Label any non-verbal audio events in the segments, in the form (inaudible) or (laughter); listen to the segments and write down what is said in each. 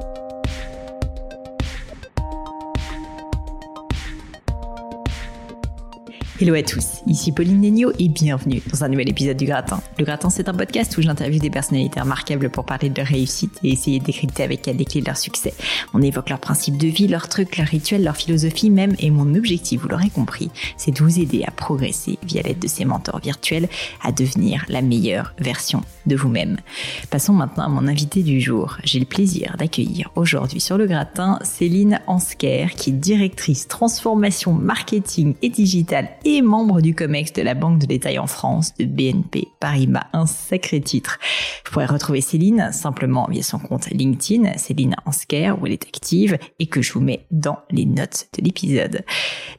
thank you Hello à tous, ici Pauline Negno et bienvenue dans un nouvel épisode du Gratin. Le Gratin, c'est un podcast où j'interviewe des personnalités remarquables pour parler de leur réussite et essayer de décrypter avec elles les clés de leur succès. On évoque leurs principes de vie, leurs trucs, leurs rituels, leur philosophie même et mon objectif, vous l'aurez compris, c'est de vous aider à progresser via l'aide de ces mentors virtuels à devenir la meilleure version de vous-même. Passons maintenant à mon invité du jour. J'ai le plaisir d'accueillir aujourd'hui sur le Gratin Céline Ansker qui est directrice transformation marketing et digital et membre du COMEX de la Banque de détail en France de BNP Paribas. Un sacré titre. Vous pourrez retrouver Céline simplement via son compte LinkedIn, Céline Ansker, où elle est active et que je vous mets dans les notes de l'épisode.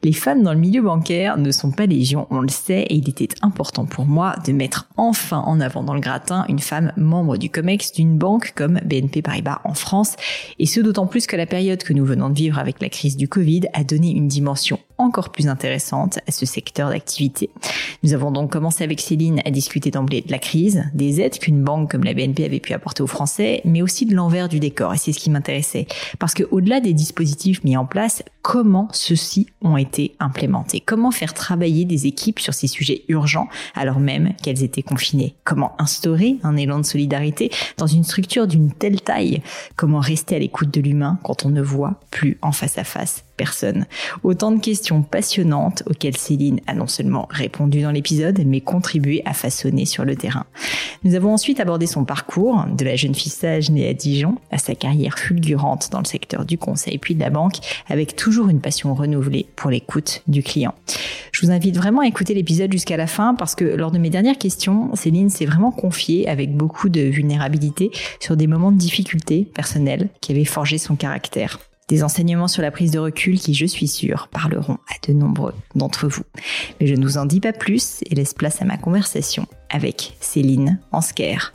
Les femmes dans le milieu bancaire ne sont pas légion, on le sait, et il était important pour moi de mettre enfin en avant dans le gratin une femme membre du COMEX d'une banque comme BNP Paribas en France, et ce d'autant plus que la période que nous venons de vivre avec la crise du Covid a donné une dimension encore plus intéressante à ce secteur d'activité. Nous avons donc commencé avec Céline à discuter d'emblée de la crise, des aides qu'une banque comme la BNP avait pu apporter aux Français, mais aussi de l'envers du décor. Et c'est ce qui m'intéressait. Parce que au-delà des dispositifs mis en place, comment ceux-ci ont été implémentés? Comment faire travailler des équipes sur ces sujets urgents alors même qu'elles étaient confinées? Comment instaurer un élan de solidarité dans une structure d'une telle taille? Comment rester à l'écoute de l'humain quand on ne voit plus en face à face Autant de questions passionnantes auxquelles Céline a non seulement répondu dans l'épisode, mais contribué à façonner sur le terrain. Nous avons ensuite abordé son parcours, de la jeune fille sage née à Dijon à sa carrière fulgurante dans le secteur du conseil puis de la banque, avec toujours une passion renouvelée pour l'écoute du client. Je vous invite vraiment à écouter l'épisode jusqu'à la fin parce que lors de mes dernières questions, Céline s'est vraiment confiée avec beaucoup de vulnérabilité sur des moments de difficulté personnelle qui avaient forgé son caractère. Des enseignements sur la prise de recul qui, je suis sûre, parleront à de nombreux d'entre vous. Mais je ne vous en dis pas plus et laisse place à ma conversation avec Céline Ansker.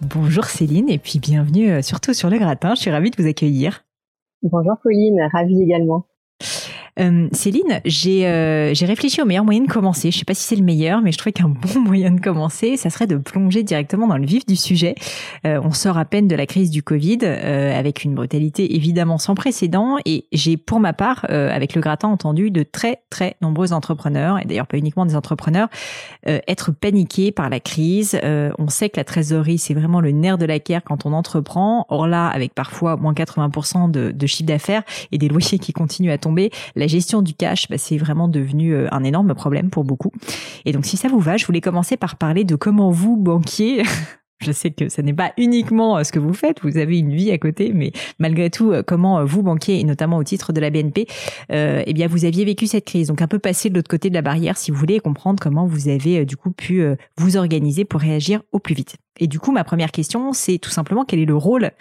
Bonjour Céline et puis bienvenue euh, surtout sur le gratin. Je suis ravie de vous accueillir. Bonjour Pauline, ravie également. Euh, Céline, j'ai euh, réfléchi au meilleur moyen de commencer. Je sais pas si c'est le meilleur, mais je trouvais qu'un (laughs) bon moyen de commencer, ça serait de plonger directement dans le vif du sujet. Euh, on sort à peine de la crise du Covid, euh, avec une brutalité évidemment sans précédent, et j'ai pour ma part, euh, avec le gratin, entendu de très très nombreux entrepreneurs, et d'ailleurs pas uniquement des entrepreneurs, être paniqués par la crise. on sait que la trésorerie c'est vraiment le nerf de la guerre quand on entreprend. Or là, avec parfois moins 80% de, chiffre d'affaires et des loyers qui continuent à tomber, gestion du cash, bah, c'est vraiment devenu euh, un énorme problème pour beaucoup. Et donc, si ça vous va, je voulais commencer par parler de comment vous, banquier, (laughs) Je sais que ce n'est pas uniquement euh, ce que vous faites, vous avez une vie à côté, mais malgré tout, euh, comment vous, banquier, et notamment au titre de la BNP, eh bien, vous aviez vécu cette crise. Donc, un peu passer de l'autre côté de la barrière, si vous voulez, et comprendre comment vous avez, du coup, pu vous organiser pour réagir au plus vite. Et du coup, ma première question, c'est tout simplement quel est le rôle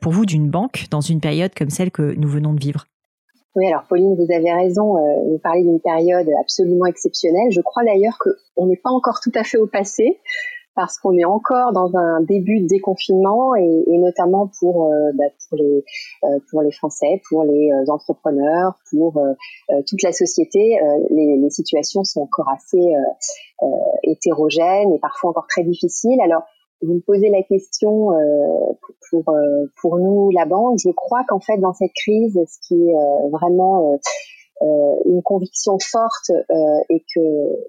pour vous d'une banque dans une période comme celle que nous venons de vivre? Oui, alors Pauline, vous avez raison, euh, vous parlez d'une période absolument exceptionnelle. Je crois d'ailleurs qu'on n'est pas encore tout à fait au passé parce qu'on est encore dans un début de déconfinement et, et notamment pour, euh, bah, pour, les, euh, pour les Français, pour les euh, entrepreneurs, pour euh, toute la société, les, les, situations sont encore assez hétérogènes et parfois encore très difficiles. Alors, vous me posez la question euh, pour, euh, pour nous, la banque. Je crois qu'en fait, dans cette crise, ce qui est euh, vraiment une conviction forte et que,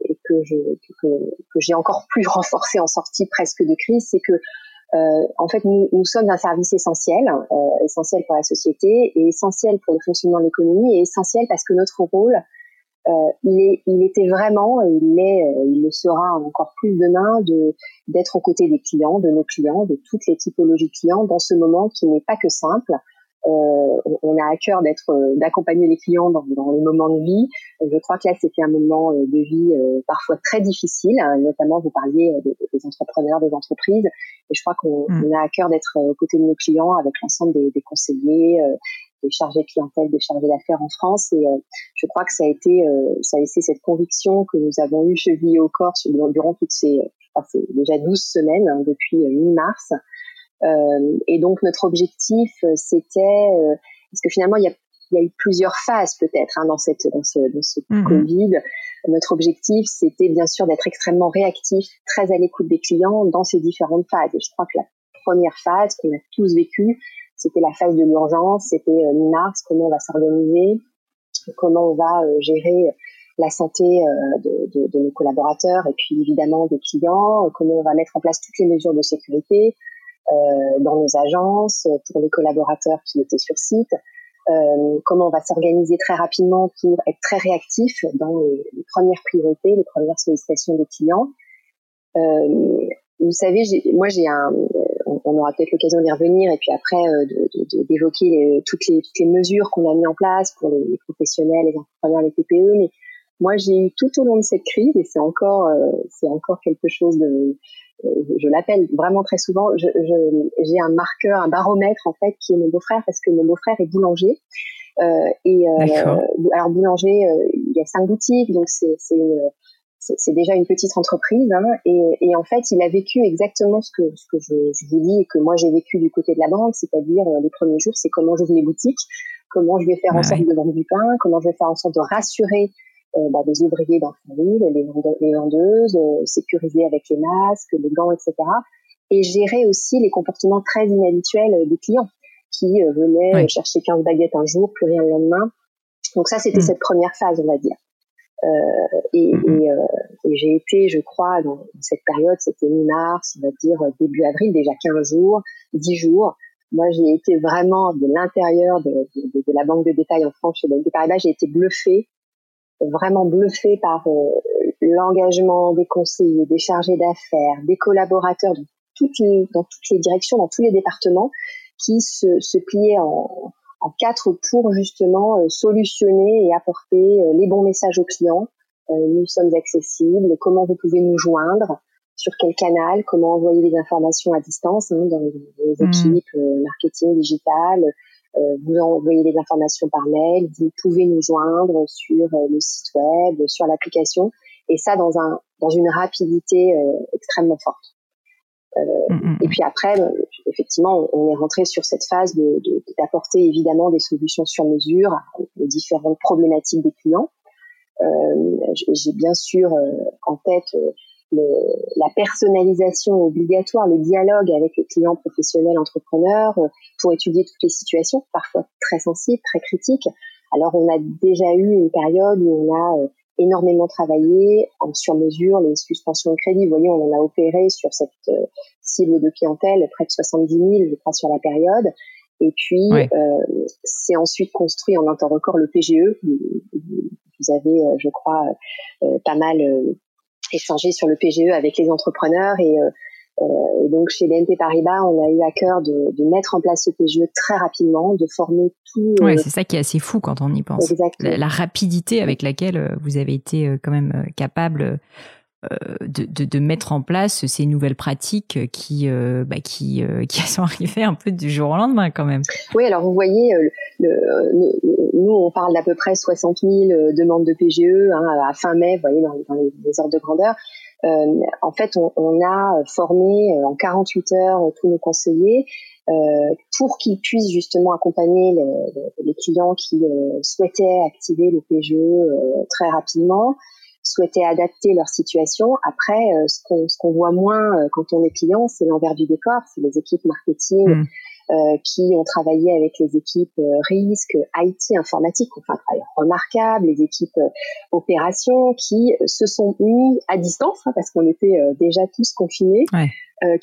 et que, je, que, que j'ai encore plus renforcé en sortie presque de crise, c'est que en fait, nous, nous, sommes un service essentiel, essentiel pour la société et essentiel pour le fonctionnement de l'économie et essentiel parce que notre rôle, euh, il, est, il était vraiment, et il euh, il le sera encore plus demain, de d'être aux côtés des clients, de nos clients, de toutes les typologies clients dans ce moment qui n'est pas que simple. Euh, on a à cœur d'être, d'accompagner les clients dans, dans, les moments de vie. Je crois que là, c'était un moment de vie parfois très difficile. Hein, notamment, vous parliez des, des, entrepreneurs, des entreprises, et je crois qu'on mmh. a à cœur d'être aux côtés de nos clients avec l'ensemble des, des conseillers, des chargés clientèle, des chargés d'affaires en France. Et euh, je crois que ça a été, euh, ça a été cette conviction que nous avons eu chevillée au corps durant toutes ces, je déjà 12 semaines hein, depuis euh, mi-mars. et donc notre objectif, c'était, parce que finalement, il y a il y a eu plusieurs phases peut-être hein, dans cette dans ce, dans ce mhm. Covid. Notre objectif, c'était bien sûr d'être extrêmement réactif, très à l'écoute des clients dans ces différentes phases. Et je crois que la première phase qu'on a tous vécue, c'était la phase de l'urgence, c'était euh, mi-mars, comment on va s'organiser, comment on va euh, gérer la santé euh, de, nos collaborateurs et puis évidemment des clients, comment on va mettre en place toutes les mesures de sécurité euh, dans nos agences pour les collaborateurs qui étaient sur site, euh, comment on va s'organiser très rapidement pour être très réactif dans les, premières priorités, les premières sollicitations des clients. Euh, vous savez, moi j'ai un, on, aura peut-être l'occasion d'y revenir et puis après euh, d'évoquer de, toutes, les, toutes les mesures qu'on a mis en place pour les, professionnels, les entrepreneurs, les TPE. Mais moi j'ai eu tout au long de cette crise et c'est encore, euh, c'est encore quelque chose de, euh, je l'appelle vraiment très souvent, j'ai un marqueur, un baromètre en fait qui est mon beau-frère parce que mon beau-frère est boulanger. Euh, et alors boulanger, il y a cinq boutiques, donc c'est c'est déjà une petite entreprise hein, et, et, en fait il a vécu exactement ce que ce que je, je vous dis et que moi j'ai vécu du côté de la banque, c'est-à-dire euh, les premiers jours, c'est comment j'ouvre les boutiques, comment je vais faire en sorte de vendre du pain, comment je vais faire en sorte de rassurer euh, bah, les ouvriers dans le ville, les, les vendeuses, euh, sécuriser avec les masques, les gants, etc. Et gérer aussi les comportements très inhabituels des clients qui venaient chercher 15 baguettes un jour, plus rien le lendemain. Donc ça, c'était mm. cette première phase, on va dire. Euh, et, mhm. et, euh, et j'ai été, je crois, dans, cette période, c'était mi-mars, on va dire début avril, déjà 15 jours, 10 jours. Moi, j'ai été vraiment de l'intérieur de, de, de, la banque de détail en France chez BNP Paribas, j'ai été bluffée, vraiment bluffée par euh, l'engagement des conseillers, des chargés d'affaires, des collaborateurs dans toutes, les, dans toutes les directions, dans tous les départements, qui se, se pliaient en, en quatre pour justement euh, solutionner et apporter euh, les bons messages aux clients. Euh, nous sommes accessibles, comment vous pouvez nous joindre, sur quel canal, comment envoyer les informations à distance hein, dans les, mmh. équipes marketing digital? vous envoyez les informations par mail, vous pouvez nous joindre sur le site web, sur l'application, et ça dans un dans une rapidité extrêmement forte. Euh, mm, mm, et puis après, effectivement, on est rentré sur cette phase de, d'apporter évidemment des solutions sur mesure aux différentes problématiques des clients. Euh, j'ai bien sûr en tête le, la personnalisation obligatoire, le dialogue avec les clients professionnels, entrepreneurs, pour étudier toutes les situations, parfois très sensibles, très critiques. Alors on a déjà eu une période où on a énormément travaillé en sur-mesure les suspensions de crédit. Vous voyez, on en a opéré sur cette euh, cible de clientèle près de 70 000, je crois, sur la période. Et puis, euh, c'est ensuite construit en un temps record le PGE. Vous avez, euh, je crois, pas mal échangé sur le PGE avec les entrepreneurs et euh, et donc chez BNP Paribas, on a eu à cœur de, de, mettre en place ce PGE très rapidement, de former tout. Ouais, c'est ça qui est assez fou quand on y pense. La, la, rapidité avec laquelle euh, vous avez été euh, quand même capable de, de, de, mettre en place ces nouvelles pratiques qui, bah, qui, (laughs) qui sont arrivées un peu du jour au lendemain quand même. Oui, alors vous voyez, le, nous on parle d'à peu près 60 000 demandes de PGE hein, à fin mai, vous voyez, dans, dans les, les ordres de grandeur. Euh, en fait, on, on, a formé euh, en 48 heures euh, tous nos conseillers pour qu'ils puissent justement accompagner les, les clients qui souhaitaient activer le PGE très rapidement, souhaitaient adapter leur situation. Après, ce qu'on voit moins quand on est client, c'est l'envers du décor, c'est les équipes marketing. Mmh. Euh, qui ont travaillé avec les équipes euh, risque, IT, informatique, enfin travail remarquable, les équipes euh, opérations qui se sont mis à distance hein, parce qu'on était déjà tous confinés,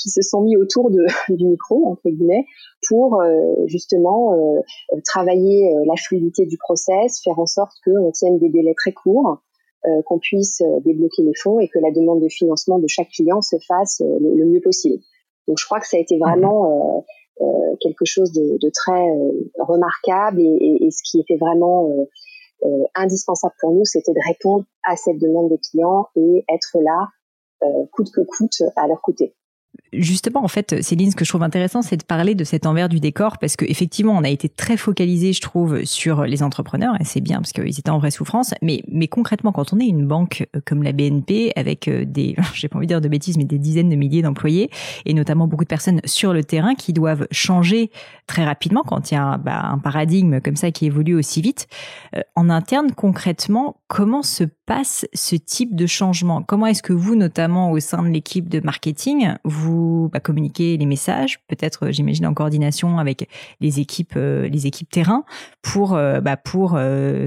qui se sont mis autour de, (laughs) du micro entre guillemets pour justement travailler la fluidité du process, faire en sorte qu'on tienne des délais très courts. qu'on puisse débloquer les fonds et que la demande de financement de chaque client se fasse le, mieux possible. Donc je crois que ça a été vraiment euh, quelque chose de, très euh, remarquable et, et, et, ce qui était vraiment euh, indispensable pour nous, c'était de répondre à cette demande des clients et être là coûte que coûte à leur côté. Justement, en fait, Céline, ce que je trouve intéressant, c'est de parler de cet envers du décor parce qu'effectivement, on a été très focalisé, je trouve, sur les entrepreneurs et c'est bien parce qu'ils étaient en vraie souffrance. Mais, mais concrètement, quand on est une banque euh, comme la BNP avec euh, des, (laughs) j'ai pas envie de dire de bêtises, mais des dizaines de milliers d'employés et notamment beaucoup de personnes sur le terrain qui doivent changer très rapidement quand il y a bah, un paradigme comme ça qui évolue aussi vite. Euh, en interne, concrètement, comment se passe ce type de changement? Comment est-ce que vous, notamment au sein de l'équipe de marketing, vous bah, communiquez les messages, peut-être, j'imagine, en coordination avec les équipes, euh, les équipes terrain, pour euh, bah, pour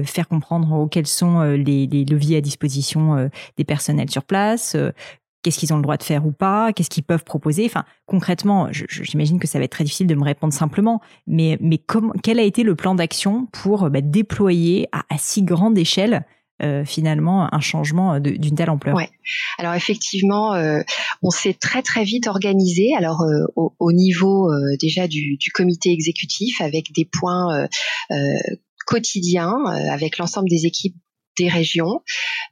faire comprendre quels sont les, les, leviers à disposition des personnels sur place, qu'est-ce qu'ils ont le droit de faire ou pas, qu'est-ce qu'ils peuvent proposer. Enfin, concrètement, j'imagine que ça va être très difficile de me répondre simplement, mais, mais comment, quel a été le plan d'action pour bah, déployer à, si grande échelle euh, finalement un changement d'une telle ampleur Ouais. Alors effectivement, euh, on s'est très très vite organisé. Alors euh, au, au, niveau déjà du, du, comité exécutif avec des points quotidiens avec l'ensemble des équipes des régions.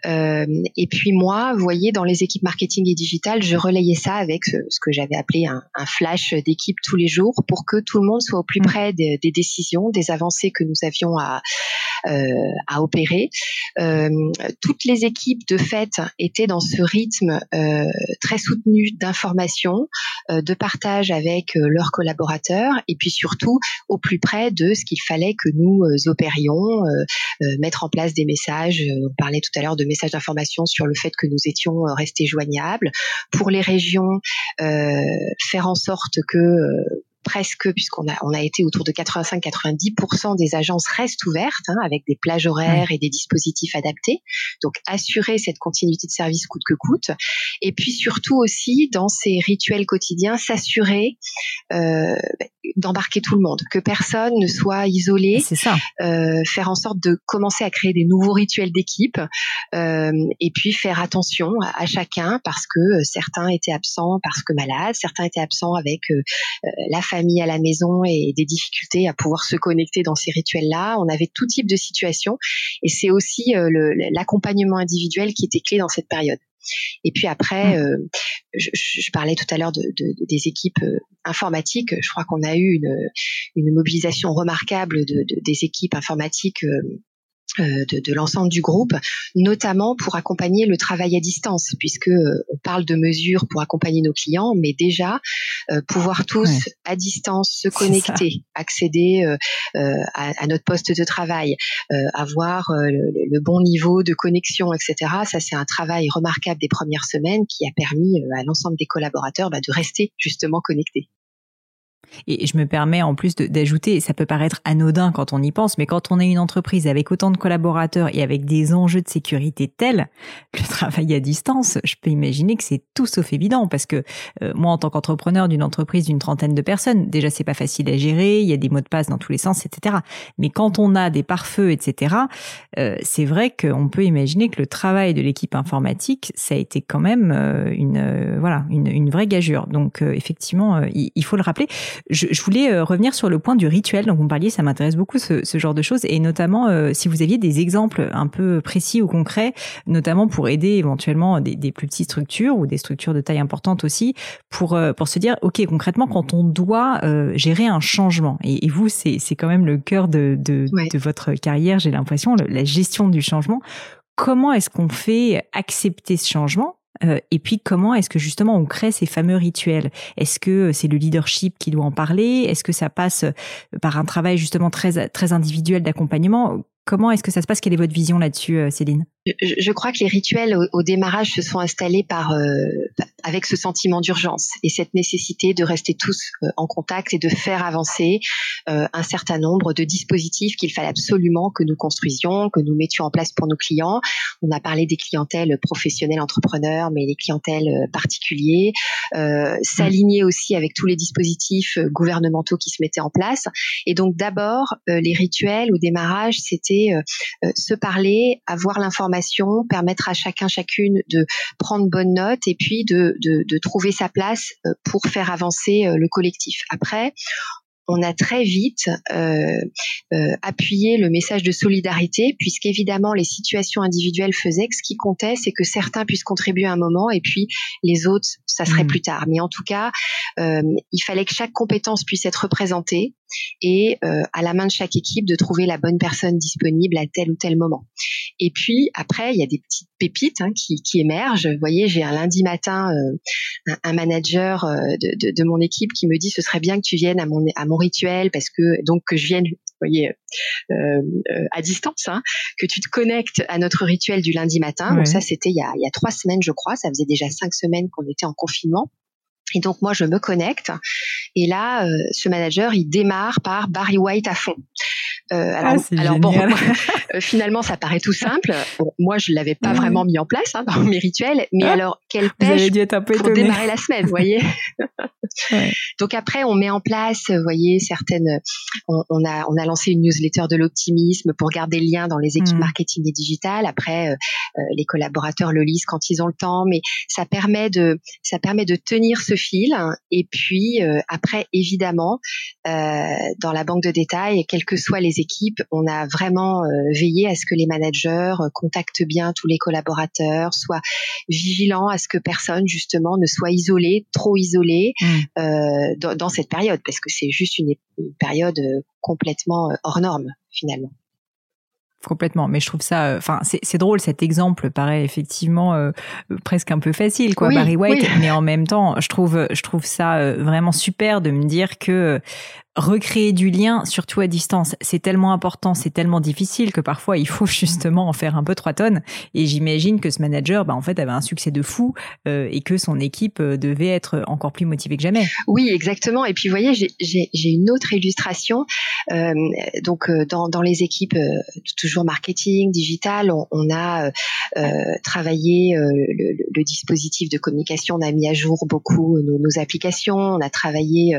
Euh, et puis moi, vous voyez, dans les équipes marketing et digital, je relayais ça avec ce, que j'avais appelé un, flash d'équipe tous les jours pour que tout le monde soit au plus mmh. près des, décisions, des avancées que nous avions à, euh, à opérer. Euh, toutes les équipes de fait étaient dans ce rythme très soutenu d'information, de partage avec leurs collaborateurs et puis surtout au plus près de ce qu'il fallait que nous opérions, mettre en place des messages on parlait tout à l'heure de messages d'information sur le fait que nous étions euh, restés joignables. Pour les régions, euh, faire en sorte que euh, presque, puisqu'on a, on a été autour de 85-90% des agences restent ouvertes, hein, avec des plages horaires et des dispositifs adaptés. Donc, assurer cette continuité de service coûte que coûte. Et puis, surtout aussi, dans ces rituels quotidiens, s'assurer euh, d'embarquer tout le monde, que personne ne soit isolé. C'est ça. Euh, faire en sorte de commencer à créer des nouveaux rituels d'équipe euh, et puis faire attention à, à, chacun parce que certains étaient absents parce que malades, certains étaient absents avec la famille à la maison et des difficultés à pouvoir se connecter dans ces rituels-là. On avait tout type de situations et c'est aussi euh, l'accompagnement individuel qui était clé dans cette période. Et puis après, mmh. euh, je, parlais tout à l'heure de, des équipes euh, informatiques. Je crois qu'on a eu une, mobilisation remarquable de, des équipes informatiques euh, de, de l'ensemble du groupe, notamment pour accompagner le travail à distance, puisque euh, on parle de mesures pour accompagner nos clients, mais déjà euh, pouvoir tous à distance se connecter, accéder à, à, notre poste de travail, avoir le, le, bon niveau de connexion, etc. Ça, c'est un travail remarquable des premières semaines qui a permis à l'ensemble des collaborateurs bah, de rester justement connectés. Et je me permets en plus d'ajouter, ça peut paraître anodin quand on y pense, mais quand on est une entreprise avec autant de collaborateurs et avec des enjeux de sécurité tels, le travail à distance, je peux imaginer que c'est tout sauf évident parce que euh, moi, en tant qu'entrepreneur d'une entreprise d'une trentaine de personnes, déjà c'est pas facile à gérer, il y a des mots de passe dans tous les sens, etc. Mais quand on a des pare-feux, etc., euh, c'est vrai qu'on peut imaginer que le travail de l'équipe informatique, ça a été quand même euh, une voilà une, une, vraie gageure. Donc effectivement, il, il faut le rappeler je, je, voulais euh, revenir sur le point du rituel dont vous parliez. Ça m'intéresse beaucoup ce, ce, genre de choses et notamment euh, si vous aviez des exemples un peu précis ou concrets, notamment pour aider éventuellement des, des, plus petites structures ou des structures de taille importante aussi, pour euh, pour se dire ok concrètement quand on doit gérer un changement et, et vous c'est c'est quand même le cœur de de, de votre carrière j'ai l'impression la gestion du changement. Comment est-ce qu'on fait accepter ce changement euh, et puis comment est-ce que justement on crée ces fameux rituels? Est-ce que c'est le leadership qui doit en parler? Est-ce que ça passe par un travail justement très très individuel d'accompagnement? Comment est-ce que ça se passe? Quelle est votre vision là-dessus, euh, Céline? Je, crois que les rituels au, démarrage se sont installés par euh, avec ce sentiment d'urgence et cette nécessité de rester tous euh, en contact et de faire avancer un certain nombre de dispositifs qu'il fallait absolument que nous construisions, que nous mettions en place pour nos clients. On a parlé des clientèles professionnelles entrepreneurs, mais les clientèles particuliers, s'aligner aussi avec tous les dispositifs gouvernementaux qui se mettaient en place. Et donc d'abord, les rituels au démarrage, c'était euh, euh, se parler, avoir l'information, permettre à chacun, chacune de prendre bonne note et puis de, de, de trouver sa place euh, pour faire avancer le collectif. Après, on a très vite euh, euh, appuyé le message de solidarité, puisqu'évidemment les situations individuelles faisaient que ce qui comptait, c'est que certains puissent contribuer à un moment et puis les autres, ça serait mmh. plus tard. Mais en tout cas, euh, il fallait que chaque compétence puisse être représentée et euh, à la main de chaque équipe de trouver la bonne personne disponible à tel ou tel moment. Et puis après, il y a des petites pépites hein, qui, qui, émergent. Vous voyez, j'ai un lundi matin euh, un, manager euh, de, de, de, mon équipe qui me dit ce serait bien que tu viennes à mon, à mon rituel parce que donc que je vienne voyez, euh, euh, à distance, hein, que tu te connectes à notre rituel du lundi matin. Donc ça, c'était il y a trois semaines, je crois. Ça faisait déjà cinq semaines qu'on était en confinement. Et donc moi je me connecte et là euh, ce manager il démarre par Barry White à fond. Euh, alors, ah, alors bon, (laughs) euh, finalement, ça paraît tout simple. moi, je l'avais pas vraiment mis en place hein, dans mes rituels, mais ah, alors quelle pêche pour démarrer la semaine, vous voyez. (laughs) Donc après, on met en place, vous voyez, certaines. On, on, a on a lancé une newsletter de l'optimisme pour garder le lien dans les équipes mmh. marketing et digital. Après, euh, les collaborateurs le lisent quand ils ont le temps, mais ça permet de ça permet de tenir ce fil. Et puis après, évidemment, dans la banque de détails, quelles que soient les équipes, on a vraiment euh, veillé à ce que les managers euh, contactent bien tous les collaborateurs, soient vigilants à ce que personne justement ne soit isolé, trop isolé mmh. euh, dans, cette période, parce que c'est juste une, période complètement hors norme finalement. Complètement, mais je trouve ça, enfin, c'est drôle cet exemple paraît effectivement presque un peu facile, quoi, Barry White, mais en même temps, je trouve, je trouve ça vraiment super de me dire que recréer du lien, surtout à distance, c'est tellement important, c'est tellement difficile que parfois il faut justement en faire un peu trois tonnes. Et j'imagine que ce manager, bah, en fait, avait un succès de fou euh, et que son équipe euh, devait être encore plus motivée que jamais. Oui, exactement. Et puis, vous voyez, j'ai une autre illustration. Euh, donc, dans, dans, les équipes, toujours marketing, digital, on, on a travaillé le, le, dispositif de communication, on a mis à jour beaucoup nos, nos applications, on a travaillé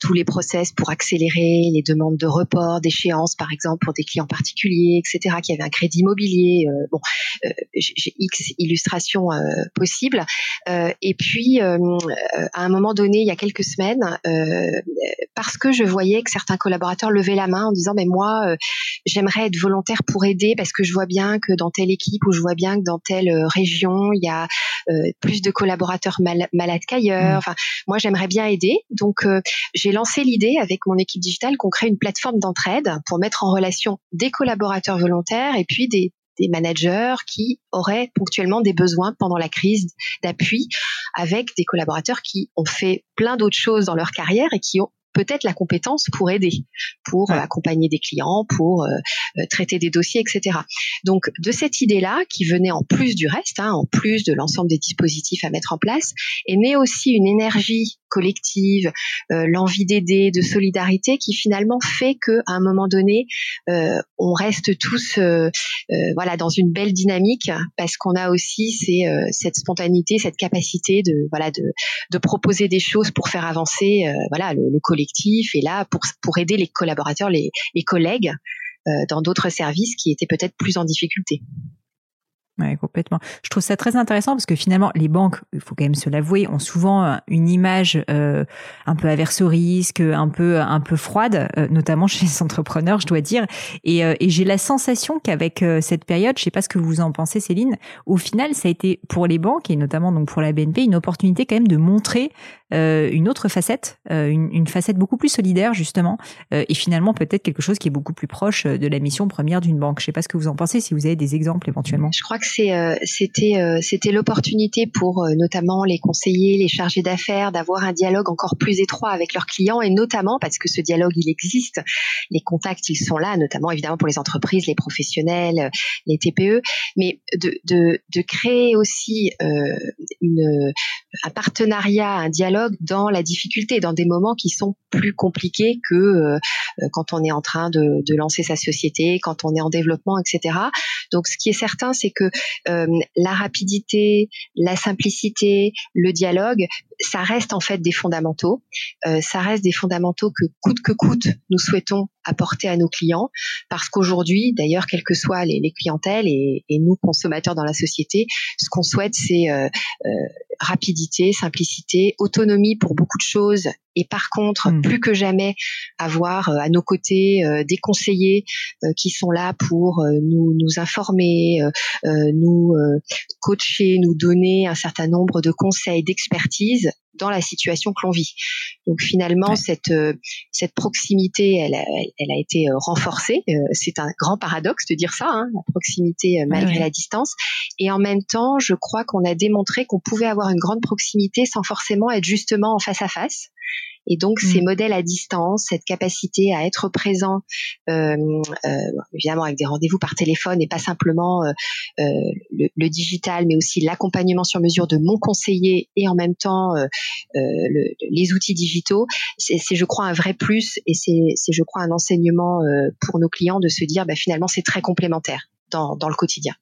tous les process pour accélérer les demandes de report d'échéance, par exemple pour des clients particuliers, etc., qui avaient un crédit immobilier. Euh, bon, euh, j'ai X illustrations euh, possibles. et puis, à un moment donné, il y a quelques semaines, parce que je voyais que certains collaborateurs levaient la main en disant, mais moi, j'aimerais être volontaire pour aider parce que je vois bien que dans telle équipe ou je vois bien que dans telle région, il y a plus de collaborateurs malades qu'ailleurs. Mmh. Enfin, moi, j'aimerais bien aider. Donc, j'ai lancé l'idée avec mon équipe digitale qu'on crée une plateforme d'entraide pour mettre en relation des collaborateurs volontaires et puis des, managers qui auraient ponctuellement des besoins pendant la crise d'appui avec des collaborateurs qui ont fait plein d'autres choses dans leur carrière et qui ont peut-être la compétence pour aider, pour euh, accompagner des clients, pour euh, euh, traiter des dossiers, etc. Donc de cette idée-là, qui venait en plus du reste, hein, en plus de l'ensemble des dispositifs à mettre en place, est née aussi une énergie collective, l'envie d'aider, de solidarité, qui finalement fait que à un moment donné, on reste tous, voilà, dans une belle dynamique parce qu'on a aussi ces, cette spontanéité, cette capacité de, voilà, de, de proposer des choses pour faire avancer, voilà, le, le collectif et là pour, aider les collaborateurs, les, les collègues euh, dans d'autres services qui étaient peut-être plus en difficulté. Ouais, complètement. Je trouve ça très intéressant parce que finalement, les banques, il faut quand même se l'avouer, ont souvent euh, une image euh, un peu averse au risque, un peu un peu froide, euh, notamment (laughs) chez les entrepreneurs, je dois dire. Et, et j'ai la sensation qu'avec cette période, je sais pas ce que vous en pensez, Céline, au final, ça a été pour les banques et notamment donc pour la BNP une opportunité quand même de montrer une autre facette, une, une, facette beaucoup plus solidaire justement, et finalement peut-être quelque chose qui est beaucoup plus proche de la mission première d'une banque. Je sais pas ce que vous en pensez, si vous avez des exemples éventuellement. Je crois que euh, c'était euh, c'était l'opportunité pour euh, notamment les conseillers, les chargés d'affaires d'avoir un dialogue encore plus étroit avec leurs clients et notamment parce que ce dialogue il existe, les contacts ils sont là, notamment évidemment pour les entreprises, les professionnels, les TPE, mais de créer aussi une un partenariat, un dialogue dans la difficulté, dans des moments qui sont plus compliqués que quand on est en train de, de lancer sa société, quand on est en développement, etc. Donc ce qui est certain, c'est que euh, la rapidité, la simplicité, le dialogue, ça reste en fait des fondamentaux. Euh, ça reste des fondamentaux que coûte que coûte, nous souhaitons apporter à nos clients, parce qu'aujourd'hui, d'ailleurs, quelles que soient les, clientèles et, nous consommateurs dans la société, ce qu'on souhaite, c'est euh, rapidité, simplicité, autonomie pour beaucoup de choses et par contre, hmm. plus que jamais, avoir euh, à nos côtés euh, des conseillers euh, qui sont là pour nous, nous informer, nous coacher, nous donner un certain nombre de conseils, d'expertise dans la situation que l'on vit. Donc finalement, cette cette proximité, elle, elle, a été renforcée. c'est un grand paradoxe de dire ça, hein, la proximité malgré la distance. Et en même temps, je crois qu'on a démontré qu'on pouvait avoir une grande proximité sans forcément être justement en face à face. Et donc ces mm. modèles à distance, cette capacité à être présent, euh, euh, évidemment avec des rendez-vous par téléphone et pas simplement euh, le, le, digital, mais aussi l'accompagnement sur mesure de mon conseiller et en même temps euh, le, les outils digitaux, c'est je crois un vrai plus et c'est je crois un enseignement pour nos clients de se dire bah, finalement c'est très complémentaire dans, dans le quotidien.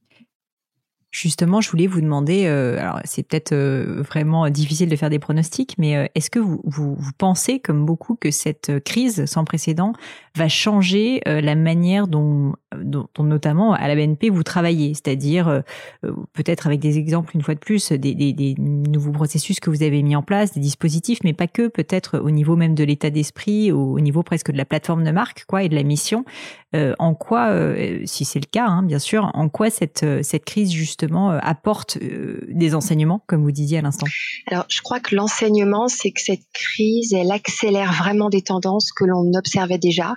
Justement, je voulais vous demander, euh, alors c'est peut-être euh, vraiment difficile de faire des pronostics, mais euh, est-ce que vous, vous, pensez, comme beaucoup, que cette crise sans précédent va changer la manière dont, dont, notamment à la BNP vous travaillez, c'est-à-dire peut-être avec des exemples une fois de plus, des, des, des, nouveaux processus que vous avez mis en place, des dispositifs, mais pas que, peut-être au niveau même de l'état d'esprit, au, au niveau presque de la plateforme de marque, quoi, et de la mission. en quoi, si c'est le cas, hein, bien sûr, en quoi cette cette crise justement euh, apporte euh, des enseignements, comme vous disiez à l'instant Alors, je crois que l'enseignement, c'est que cette crise, elle accélère vraiment des tendances que l'on observait déjà.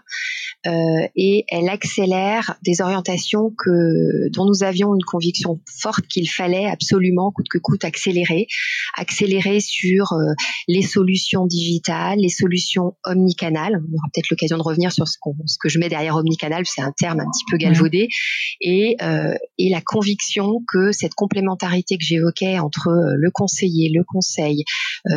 Euh, et elle accélère des orientations que dont nous avions une conviction forte qu'il fallait absolument coûte que coûte accélérer, accélérer sur euh, les solutions digitales, les solutions omnicanales. On aura peut-être l'occasion de revenir sur ce, ce, que je mets derrière omnicanal, c'est un terme un petit peu galvaudé, et, euh, et la conviction que cette complémentarité que j'évoquais entre le conseiller, le conseil,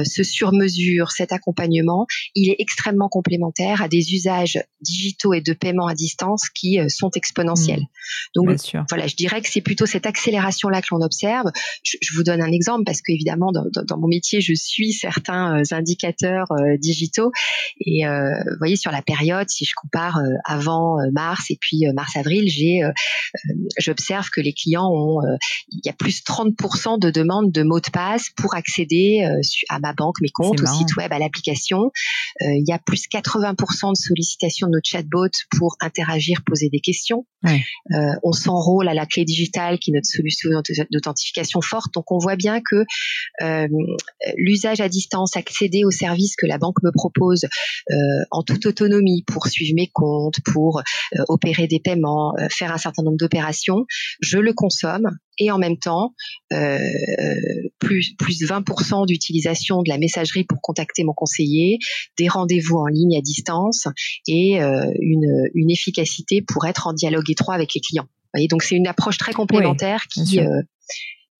ce sur-mesure, cet accompagnement, il est extrêmement complémentaire à des usages digitaux et de paiement à distance qui euh, sont exponentiels. Mmh. Donc voilà, je dirais que c'est plutôt cette accélération là que l'on observe. Je, vous donne un exemple parce qu'évidemment dans, dans, mon métier je suis certains euh, indicateurs euh, digitaux et vous voyez sur la période si je compare avant mars et puis mars avril j'ai j'observe que les clients ont il y a plus 30% de demandes de mots de passe pour accéder à ma banque mes comptes au site web à l'application il y a plus 80% de sollicitations de notre pour interagir, poser des questions. Euh, on s'enrôle à la clé digitale qui est notre solution d'authentification forte. Donc on voit bien que euh, l'usage à distance, accéder aux services que la banque me propose euh, en toute autonomie pour suivre mes comptes, pour opérer des paiements, faire un certain nombre d'opérations, je le consomme et en même temps euh, plus plus 20% d'utilisation de la messagerie pour contacter mon conseiller, des rendez-vous en ligne à distance et euh, une, une efficacité pour être en dialogue étroit avec les clients. Vous voyez, donc c'est une approche très complémentaire qui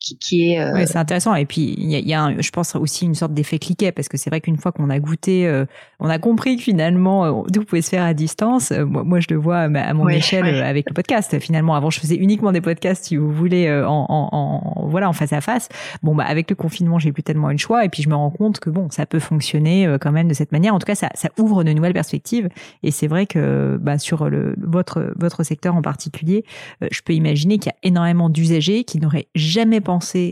qui, est. Euh... c'est intéressant. Et puis il y a, y a un, je pense aussi une sorte d'effet cliquet parce que c'est vrai qu'une fois qu'on a goûté, euh, on a compris que finalement euh, tout pouvait se faire à distance. Euh, moi, moi, je le vois à mon échelle avec le podcast. Finalement, avant, je faisais uniquement des podcasts, si vous voulez, en, en, en, voilà, en face à face. Bon, bah avec le confinement, j'ai plus tellement eu le choix. Et puis je me rends compte que bon, ça peut fonctionner quand même de cette manière. En tout cas, ça, ça ouvre de nouvelles perspectives. Et c'est vrai que bah, sur le, votre votre secteur en particulier, je peux imaginer qu'il y a énormément d'usagers qui n'auraient jamais pensé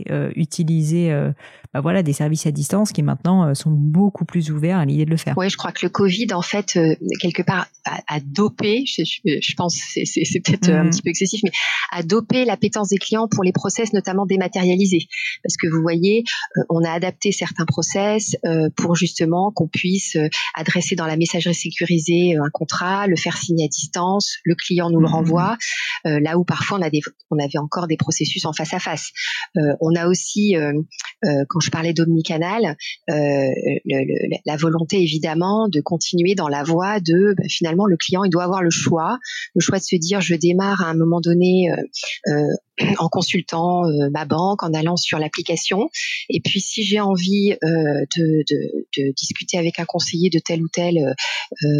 euh, utiliser euh, bah voilà, des services à distance qui maintenant euh, sont beaucoup plus ouverts à l'idée de le faire. Oui, je crois que le Covid, en fait, quelque part, a, dopé, je, je, pense c'est, c'est, peut-être un mmh. petit peu excessif, mais a dopé l'appétence des clients pour les process, notamment dématérialisés. Parce que vous voyez, on a adapté certains process pour justement qu'on puisse adresser dans la messagerie sécurisée un contrat, le faire signer à distance, le client nous le mmh. renvoie, là où parfois on, a des, on avait encore des processus en face à face. Euh, on a aussi, euh, euh, quand je parlais d'omnicanal, la volonté évidemment de continuer dans la voie de bah, finalement le client il doit avoir le choix, le choix de se dire je démarre à un moment donné en consultant ma banque, en allant sur l'application. Et puis si j'ai envie de, discuter avec un conseiller de tel ou tel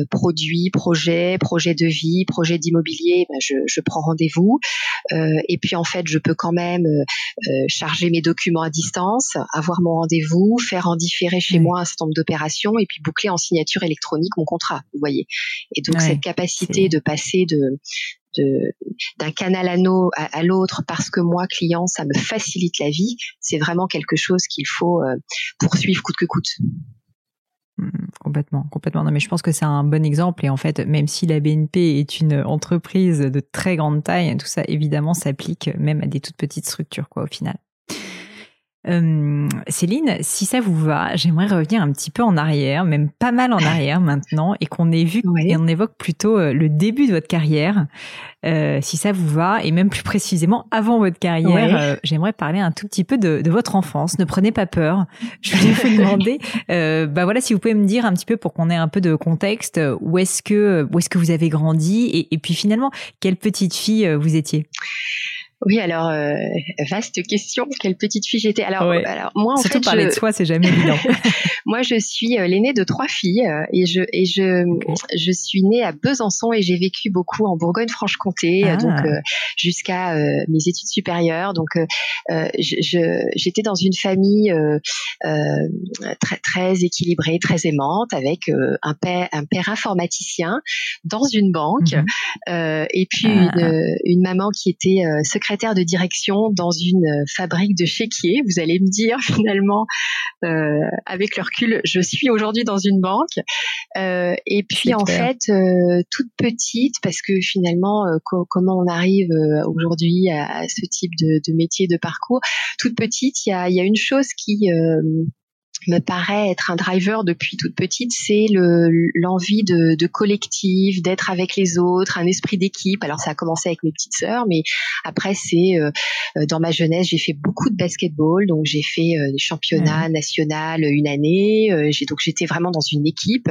produit, projet, projet de vie, projet d'immobilier, bah, je, je, prends rendez-vous. et puis en fait, je peux quand même euh, charger mes documents à distance, avoir mon rendez-vous, faire en différé chez moi un certain nombre d'opérations et puis boucler en signature électronique mon contrat, vous voyez. Et donc cette capacité de passer de d'un canal à, à, l'autre parce que moi client ça me facilite la vie c'est vraiment quelque chose qu'il faut euh, poursuivre coûte que coûte mmh, Complètement, complètement. Non, mais je pense que c'est un bon exemple. Et en fait, même si la BNP est une entreprise de très grande taille, tout ça évidemment s'applique même à des toutes petites structures, quoi, au final. Euh, Céline, si ça vous va, j'aimerais revenir un petit peu en arrière, même pas mal en arrière maintenant, et qu'on ait vu et on évoque plutôt euh, le début de votre carrière, euh, si ça vous va, et même plus précisément avant votre carrière. Euh, j'aimerais parler un tout petit peu de, de, votre enfance. Ne prenez pas peur. Je voulais vous demander, (laughs) bah voilà, si vous pouvez me dire un petit peu pour qu'on ait un peu de contexte, où est-ce que où est-ce que vous avez grandi, et, et puis finalement, quelle petite fille vous étiez? Oui, alors euh, vaste question. Quelle petite fille j'étais. Alors, alors moi en Surtout parler de soi, c'est jamais évident. (laughs) (laughs) moi, je suis euh, l'aînée de trois filles euh, et je et je je suis née à Besançon et j'ai vécu beaucoup en Bourgogne-Franche-Comté, ah. donc jusqu'à mes études supérieures. Donc, je j'étais dans une famille très très équilibrée, très aimante, avec un père un père informaticien dans une banque mhm. et puis ah. une, une maman qui était secrétaire secrétaire de direction dans une euh, fabrique de chéquiers. Vous allez me dire (laughs) finalement, euh, avec le recul, je suis aujourd'hui dans une banque. Euh, et puis en fait, toute petite, parce que finalement, comment on arrive aujourd'hui à, ce type de, métier, de parcours, toute petite, il y a, y a, une chose qui me paraît être un driver depuis toute petite, c'est l'envie de, de collectif, d'être avec les autres, un esprit d'équipe. Alors ça a commencé avec mes petites sœurs, mais après c'est euh, euh, dans ma jeunesse j'ai fait beaucoup de basketball, donc j'ai fait euh, des championnats nationaux une année. j'ai donc j'étais vraiment dans une équipe.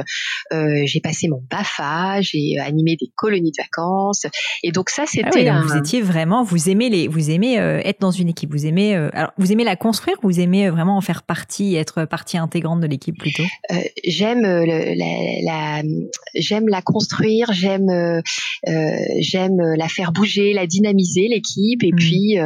j'ai passé mon Bafa, j'ai animé des colonies de vacances, et donc ça ah c'était. Ah Vous étiez vraiment, vous aimez les, vous aimez être dans une équipe, vous aimez, alors vous aimez la construire, vous aimez vraiment en faire partie, être partie partie intégrante de l'équipe plutôt? Euh, J'aime euh, la, la j'aime la construire, j'aime euh, j'aime la faire bouger, la dynamiser l'équipe et mm. puis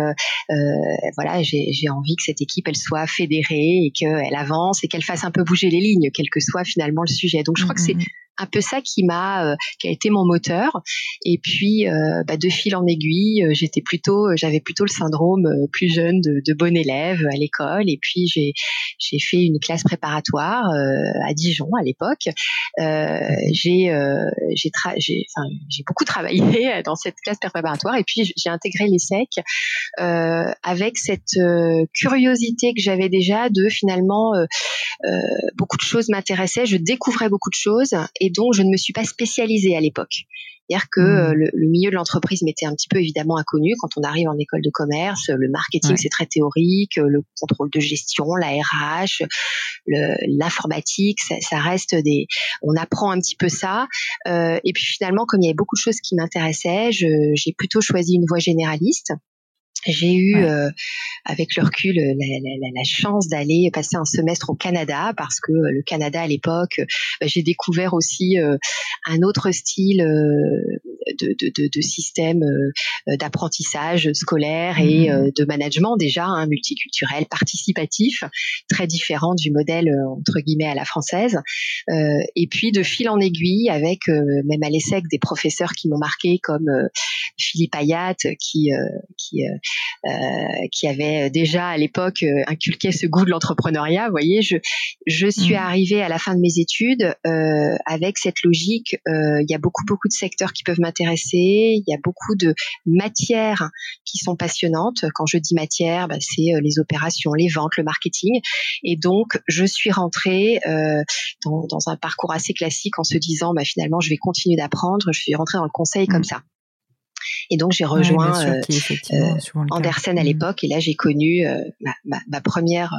voilà j'ai envie que cette équipe elle soit fédérée et qu'elle avance et qu'elle fasse un peu bouger les lignes, quel que soit finalement le sujet. Donc je crois que c'est mm, mm, un peu ça qui m'a euh, qui a été mon moteur. Et puis euh, bah, de fil en aiguille euh, j'étais plutôt j'avais plutôt le syndrome plus jeune de, de bon élève à l'école. Et puis j'ai j'ai fait une classe préparatoire à Dijon à l'époque. J'ai j'ai j'ai enfin j'ai beaucoup travaillé (laughs) dans cette classe préparatoire. Et puis j'ai intégré l'ESSEC avec cette curiosité que j'avais déjà de finalement beaucoup de choses m'intéressaient. Je découvrais beaucoup de choses et dont je ne me suis pas spécialisée à l'époque. C'est-à-dire que hmm. euh, le, milieu de l'entreprise m'était un petit peu évidemment inconnu. Quand on arrive en école de commerce, le marketing c'est très théorique, le contrôle de gestion, la RH, l'informatique, ça, ça, reste des. On apprend un petit peu ça. Euh, et puis finalement, comme il y avait beaucoup de choses qui m'intéressaient, j'ai plutôt choisi une voie généraliste. J'ai eu, euh, avec le recul, la, la, la chance d'aller passer un semestre au Canada parce que euh, le Canada à l'époque, bah, j'ai découvert aussi euh, un autre style de, de, de, de, système d'apprentissage scolaire et mmh. de management déjà hein, multiculturel, participatif, très différent du modèle entre guillemets à la française. et puis de fil en aiguille, avec même à l'ESSEC des professeurs qui m'ont marqué comme Philippe Ayat, qui qui euh, qui avait déjà à l'époque euh, inculqué ce goût de l'entrepreneuriat. Vous voyez, je, je suis mmh. arrivée à la fin de mes études euh, avec cette logique. Il y a beaucoup, beaucoup de secteurs qui peuvent m'intéresser. Il y a beaucoup de matières qui sont passionnantes. Quand je dis matière, bah, c'est les opérations, les ventes, le marketing. Et donc, je suis rentrée dans, dans, un parcours assez classique en se disant, bah, finalement, je vais continuer d'apprendre. Je suis rentrée dans le conseil comme mmh. ça. Et donc j'ai rejoint euh, euh, Andersen à mmh. l'époque et là j'ai connu euh, ma, première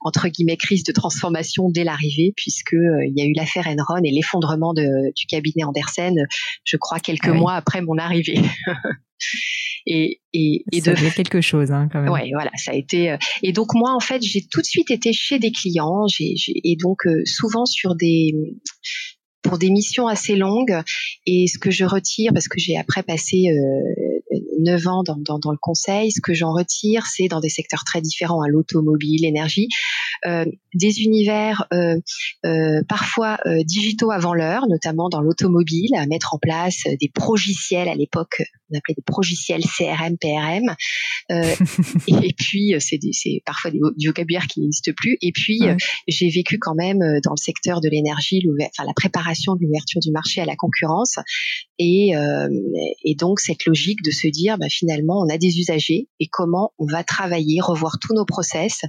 entre guillemets crise de transformation dès l'arrivée puisque il y a eu l'affaire Enron et l'effondrement du cabinet Andersen, je crois quelques ah mois après mon arrivée. (laughs) et et, et ça de quelque chose hein, quand même. Ouais, voilà, ça a été. et donc moi, en fait, j'ai tout de suite été chez des clients. J'ai, et donc souvent sur des pour des missions assez longues. Et ce que je retire, parce que j'ai après passé euh, neuf ans dans, dans, dans, le conseil, ce que j'en retire, c'est dans des secteurs très différents, à hein, l'automobile, l'énergie, euh, des univers euh, euh, parfois digitaux avant l'heure, notamment dans l'automobile, à mettre en place des progiciels à l'époque, on appelait des progiciels CRM, PRM, (laughs) et, puis c'est parfois des, du vocabulaire qui n'existe plus. Et puis j'ai vécu quand même dans le secteur de l'énergie, enfin la préparation de l'ouverture du marché à la concurrence, et, et donc cette logique de se dire bah, finalement on a des usagers et comment on va travailler, revoir tous nos process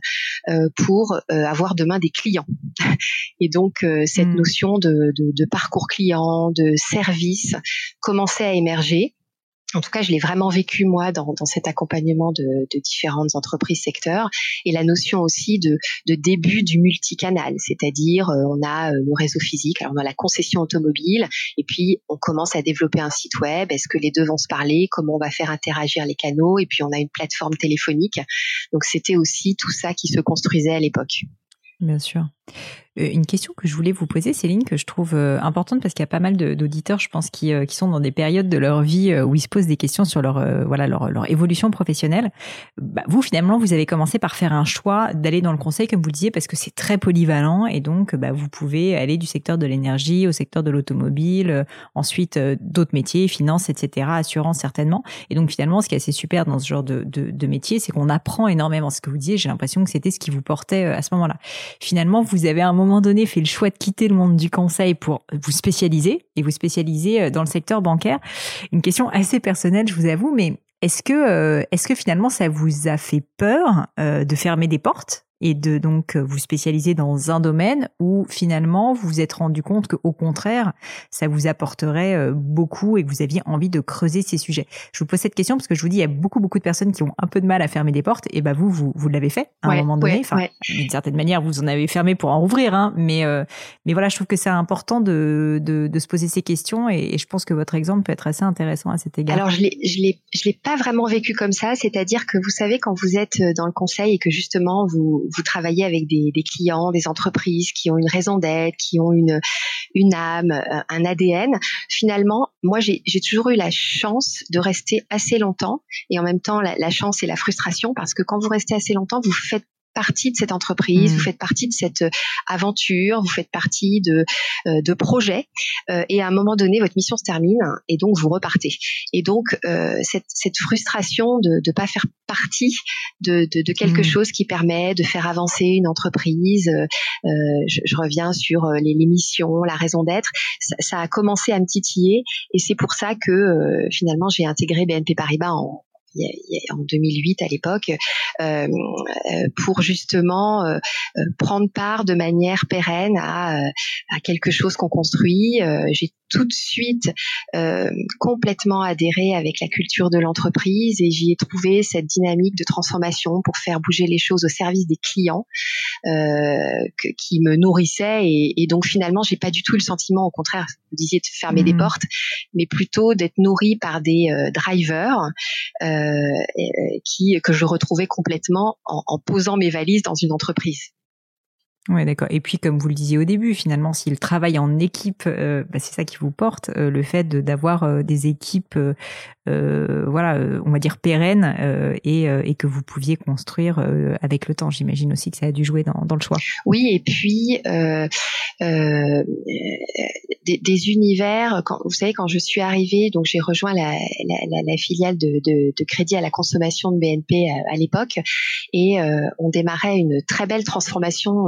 pour euh, avoir demain des clients. Et donc euh, cette hmm. notion de, de, parcours client, de service commençait à émerger en tout cas, je l'ai vraiment vécu moi dans, dans cet accompagnement de, de, différentes entreprises secteurs et la notion aussi de, de début du multicanal, c'est-à-dire euh, on a le réseau physique, alors on a la concession automobile et puis on commence à développer un site web. Est-ce que les deux vont se parler? Comment on va faire interagir les canaux? Et puis on a une plateforme téléphonique. Donc c'était aussi tout ça qui se construisait à l'époque. Bien sûr. Euh, une question que je voulais vous poser, Céline, que je trouve euh, importante parce qu'il y a pas mal d'auditeurs, je pense, qui, euh, qui, sont dans des périodes de leur vie où ils se posent des questions sur leur, voilà, leur, leur, évolution professionnelle. Bah, vous, finalement, vous avez commencé par faire un choix d'aller dans le conseil, comme vous le disiez, parce que c'est très polyvalent et donc bah, vous pouvez aller du secteur de l'énergie au secteur de l'automobile, ensuite d'autres métiers, finance, etc., assurance certainement. Et donc finalement, ce qui est assez super dans ce genre de, de, de métier, c'est qu'on apprend énormément. Ce que vous disiez, j'ai l'impression que c'était ce qui vous portait à ce moment-là. Finalement, vous avez un moment donné fait le choix de quitter le monde du conseil pour vous spécialiser et vous spécialiser euh, dans le secteur bancaire. Une question assez personnelle, je vous avoue, mais est-ce que, euh, est-ce que finalement ça vous a fait peur euh, de fermer des portes? Et de donc vous spécialiser dans un domaine où finalement vous vous êtes rendu compte que au contraire ça vous apporterait euh, beaucoup et que vous aviez envie de creuser ces sujets. Je vous pose cette question parce que je vous dis il y a beaucoup beaucoup de personnes qui ont un peu de mal à fermer des portes et bah vous vous, vous l'avez fait à un moment donné. enfin d'une certaine manière vous en avez fermé pour en rouvrir hein, mais euh, mais voilà je trouve que c'est important de, de, de se poser ces questions et, je pense que votre exemple peut être assez intéressant à cet égard. Alors je l'ai je l'ai je l'ai pas vraiment vécu comme ça, c'est-à-dire que vous savez quand vous êtes dans le conseil et que justement vous vous travaillez avec des, clients, des entreprises qui ont une raison d'être, qui ont une, une âme, euh, un ADN. Finalement, moi, j'ai toujours eu la chance de rester assez longtemps et en même temps la, la chance et la frustration parce que quand vous restez assez longtemps, vous faites partie de cette entreprise, vous mmh. faites partie de cette euh, aventure, vous faites partie de, euh, de projets, euh, et à un moment donné, votre mission se termine, et donc vous repartez. Et donc, cette, cette, frustration de ne pas faire partie de, de, de quelque mmh. chose qui permet de faire avancer une entreprise, je, je, reviens sur les, les missions, la raison d'être, ça, ça, a commencé à me titiller, et c'est pour ça que finalement j'ai intégré BNP Paribas en, en 2008 à l'époque, euh, euh, pour justement euh, prendre part de manière pérenne à, à quelque chose qu'on construit. J'ai tout de suite complètement adhéré avec la culture de l'entreprise et j'y ai trouvé cette dynamique de transformation pour faire bouger les choses au service des clients que, qui me nourrissait et, et donc finalement j'ai pas du tout le sentiment au contraire vous disiez de fermer des mmh. portes mais plutôt d'être nourri par des drivers euh, qui que je retrouvais complètement en, en posant mes valises dans une entreprise. Ouais, d'accord. Et puis, comme vous le disiez au début, finalement, s'il travaille en équipe, euh, bah, c'est ça qui vous porte, euh, le fait d'avoir euh, des équipes, voilà, on va dire pérennes, et, que vous pouviez construire avec le temps. J'imagine aussi que ça a dû jouer dans, le choix. Oui, et puis des, univers. Vous savez, quand je suis arrivée, donc j'ai rejoint la, filiale de, de, de, crédit à la consommation de BNP à l'époque, et on démarrait une très belle transformation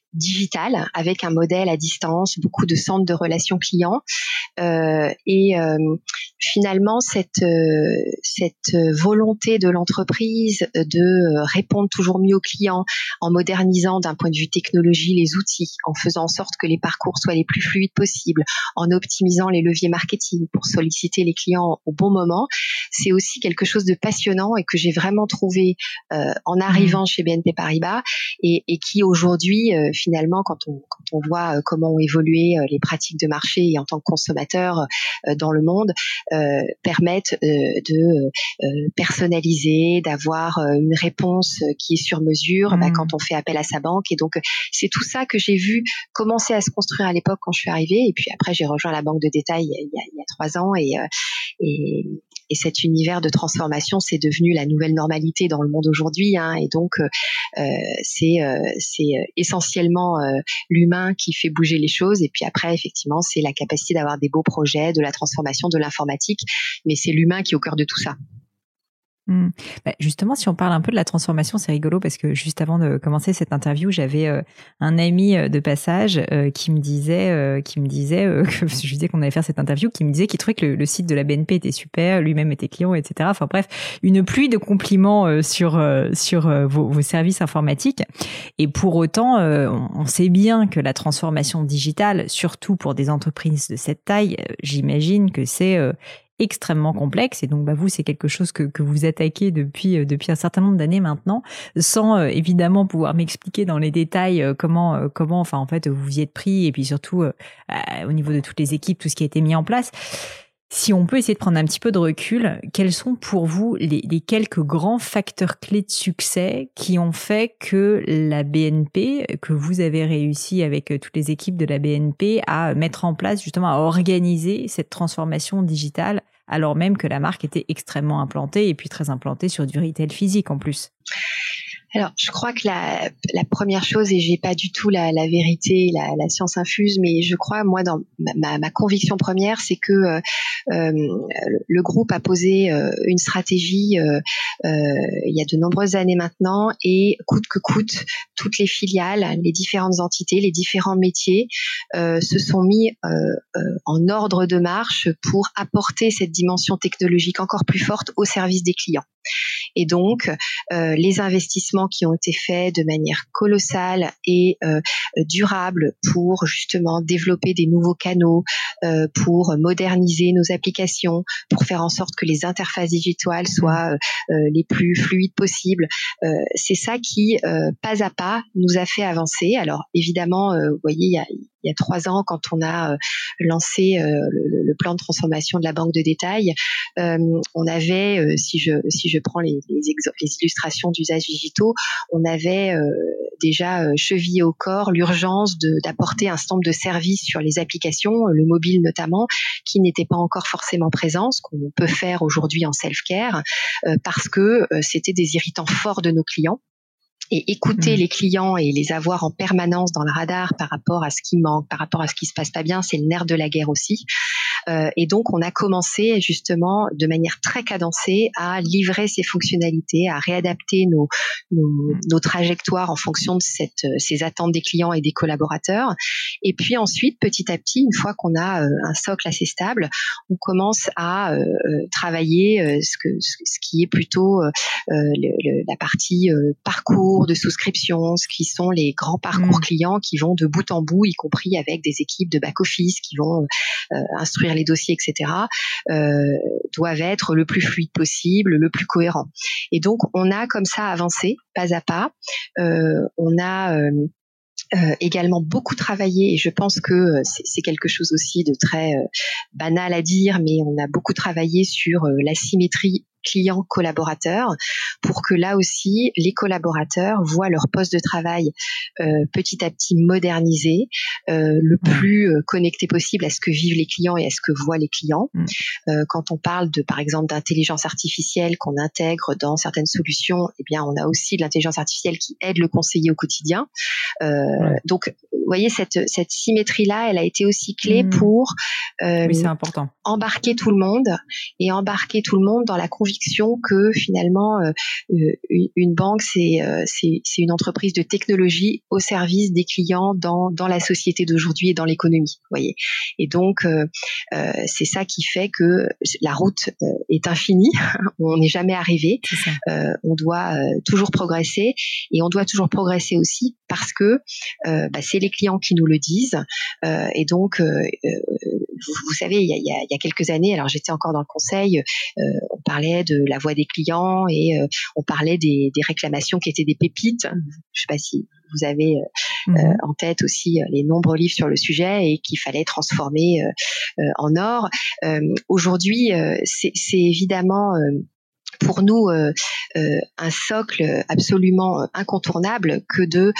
digital avec un modèle à distance, beaucoup de centres de relations clients euh, et euh, finalement cette euh, cette volonté de l'entreprise de répondre toujours mieux aux clients en modernisant d'un point de vue technologie les outils, en faisant en sorte que les parcours soient les plus fluides possibles, en optimisant les leviers marketing pour solliciter les clients au bon moment, c'est aussi quelque chose de passionnant et que j'ai vraiment trouvé en arrivant mmh. chez BNP Paribas et, et qui aujourd'hui finalement, quand on, quand on voit euh, comment ont évolué euh, les pratiques de marché et en tant que consommateur euh, dans le monde, permettent de personnaliser, d'avoir une réponse qui est sur mesure bah, mmh. quand on fait appel à sa banque. Et donc, c'est tout ça que j'ai vu commencer à se construire à l'époque quand je suis arrivée. Et puis après, j'ai rejoint la banque de détail il y a, il y a trois ans et, et et cet univers de transformation, c'est devenu la nouvelle normalité dans le monde aujourd'hui. Hein, et donc, c'est c'est essentiellement l'humain qui fait bouger les choses. Et puis après, effectivement, c'est la capacité d'avoir des beaux projets, de la transformation, de l'informatique. Mais c'est l'humain qui est au cœur de tout ça. Mmh. Bah, justement, si on parle un peu de la transformation, c'est rigolo parce que juste avant de commencer cette interview, j'avais euh, un ami euh, de passage euh, qui me disait, qui me disait (laughs) que je disais qu'on allait faire cette interview, qui me disait qu'il trouvait que le, site de la BNP était super, lui-même était client, etc. Enfin bref, une pluie de compliments sur sur vos, vos, services informatiques. Et pour autant, on sait bien que la transformation digitale, surtout pour des entreprises de cette taille, j'imagine que c'est extrêmement complexe. Et donc, bah, vous, c'est quelque chose que, que vous attaquez depuis, euh, depuis un certain nombre d'années maintenant, sans euh, évidemment pouvoir m'expliquer dans les détails euh, comment, comment, enfin, en fait, vous y êtes pris et puis surtout au niveau de toutes les équipes, tout ce qui a été mis en place. Si on peut essayer de prendre un petit peu de recul, quels sont pour vous les, les, quelques grands facteurs clés de succès qui ont fait que la BNP, que vous avez réussi avec toutes les équipes de la BNP à mettre en place, justement à organiser cette transformation digitale alors même que la marque était extrêmement implantée et puis très implantée sur du retail physique en plus. Alors, je crois que la, la première chose, et j'ai pas du tout la, la vérité, la, la, science infuse, mais je crois, moi, dans ma, ma conviction première, c'est que euh, euh le groupe a posé euh, une stratégie euh, il y a de nombreuses années maintenant, et coûte que coûte, toutes les filiales, les différentes entités, les différents métiers se sont mis en ordre de marche pour apporter cette dimension technologique encore plus forte au service des clients. Et donc, euh, les investissements qui ont été faits de manière colossale et euh, durable pour justement développer des nouveaux canaux, euh, pour moderniser nos applications, pour faire en sorte que les interfaces digitales soient les plus fluides possibles, c'est ça qui, pas à pas, nous a fait avancer. Alors, évidemment, vous voyez, il y a, il y a trois ans, quand on a lancé le, plan de transformation de la banque de détail, on avait, si je si je prends les, illustrations d'usages digitaux, on avait euh, déjà euh, chevillé au corps l'urgence d'apporter un certain nombre de services sur les applications, le mobile notamment, qui n'étaient pas encore forcément présents, ce qu'on peut faire aujourd'hui en self-care, euh, parce que c'était des irritants forts de nos clients et écouter mmh. les clients et les avoir en permanence dans le radar par rapport à ce qui manque, par rapport à ce qui se passe pas bien, c'est le nerf de la guerre aussi. Euh, et donc, on a commencé justement de manière très cadencée à livrer ces fonctionnalités, à réadapter nos, nos, nos trajectoires en fonction de cette, ces attentes des clients et des collaborateurs. Et puis ensuite, petit à petit, une fois qu'on a euh, un socle assez stable, on commence à euh, travailler ce, que, ce qui est plutôt le, la partie parcours de souscription, ce qui sont les grands parcours mmh. clients qui vont de bout en bout, y compris avec des équipes de back-office qui vont instruire les dossiers, etc., euh, doivent être le plus fluide possible, le plus cohérent. Et donc, on a comme ça avancé, pas à pas. Euh, on a euh, également beaucoup travaillé et je pense que c'est quelque chose aussi de très banal à dire, mais on a beaucoup travaillé sur la symétrie clients collaborateurs pour que là aussi les collaborateurs voient leur poste de travail euh, petit à petit modernisé, euh, le plus euh, connecté possible à ce que vivent les clients et à ce que voient les clients. Mm. quand on parle de par exemple d'intelligence artificielle qu'on intègre dans certaines solutions, eh bien on a aussi de l'intelligence artificielle qui aide le conseiller au quotidien. Donc vous voyez cette cette symétrie là, elle a été aussi clé mm. pour oui, important. embarquer tout le monde et embarquer tout le monde dans la conviction que finalement euh, euh, une banque euh, c'est c'est une entreprise de technologie au service des clients dans dans la société d'aujourd'hui et dans l'économie, voyez. Et donc c'est ça qui fait que la route est infinie, (laughs) on n'est jamais arrivé, on doit toujours progresser et on doit toujours progresser aussi parce que bah, c'est les clients qui nous le disent et donc vous, savez, il y, a, il y, a, quelques années, alors j'étais encore dans le conseil, euh, on parlait de la voix des clients et euh, on parlait des, des, réclamations qui étaient des pépites. Je sais pas si vous avez euh, mhm. en tête aussi les nombreux livres sur le sujet et qu'il fallait transformer en or. Aujourd'hui, c'est évidemment pour nous un socle absolument incontournable que de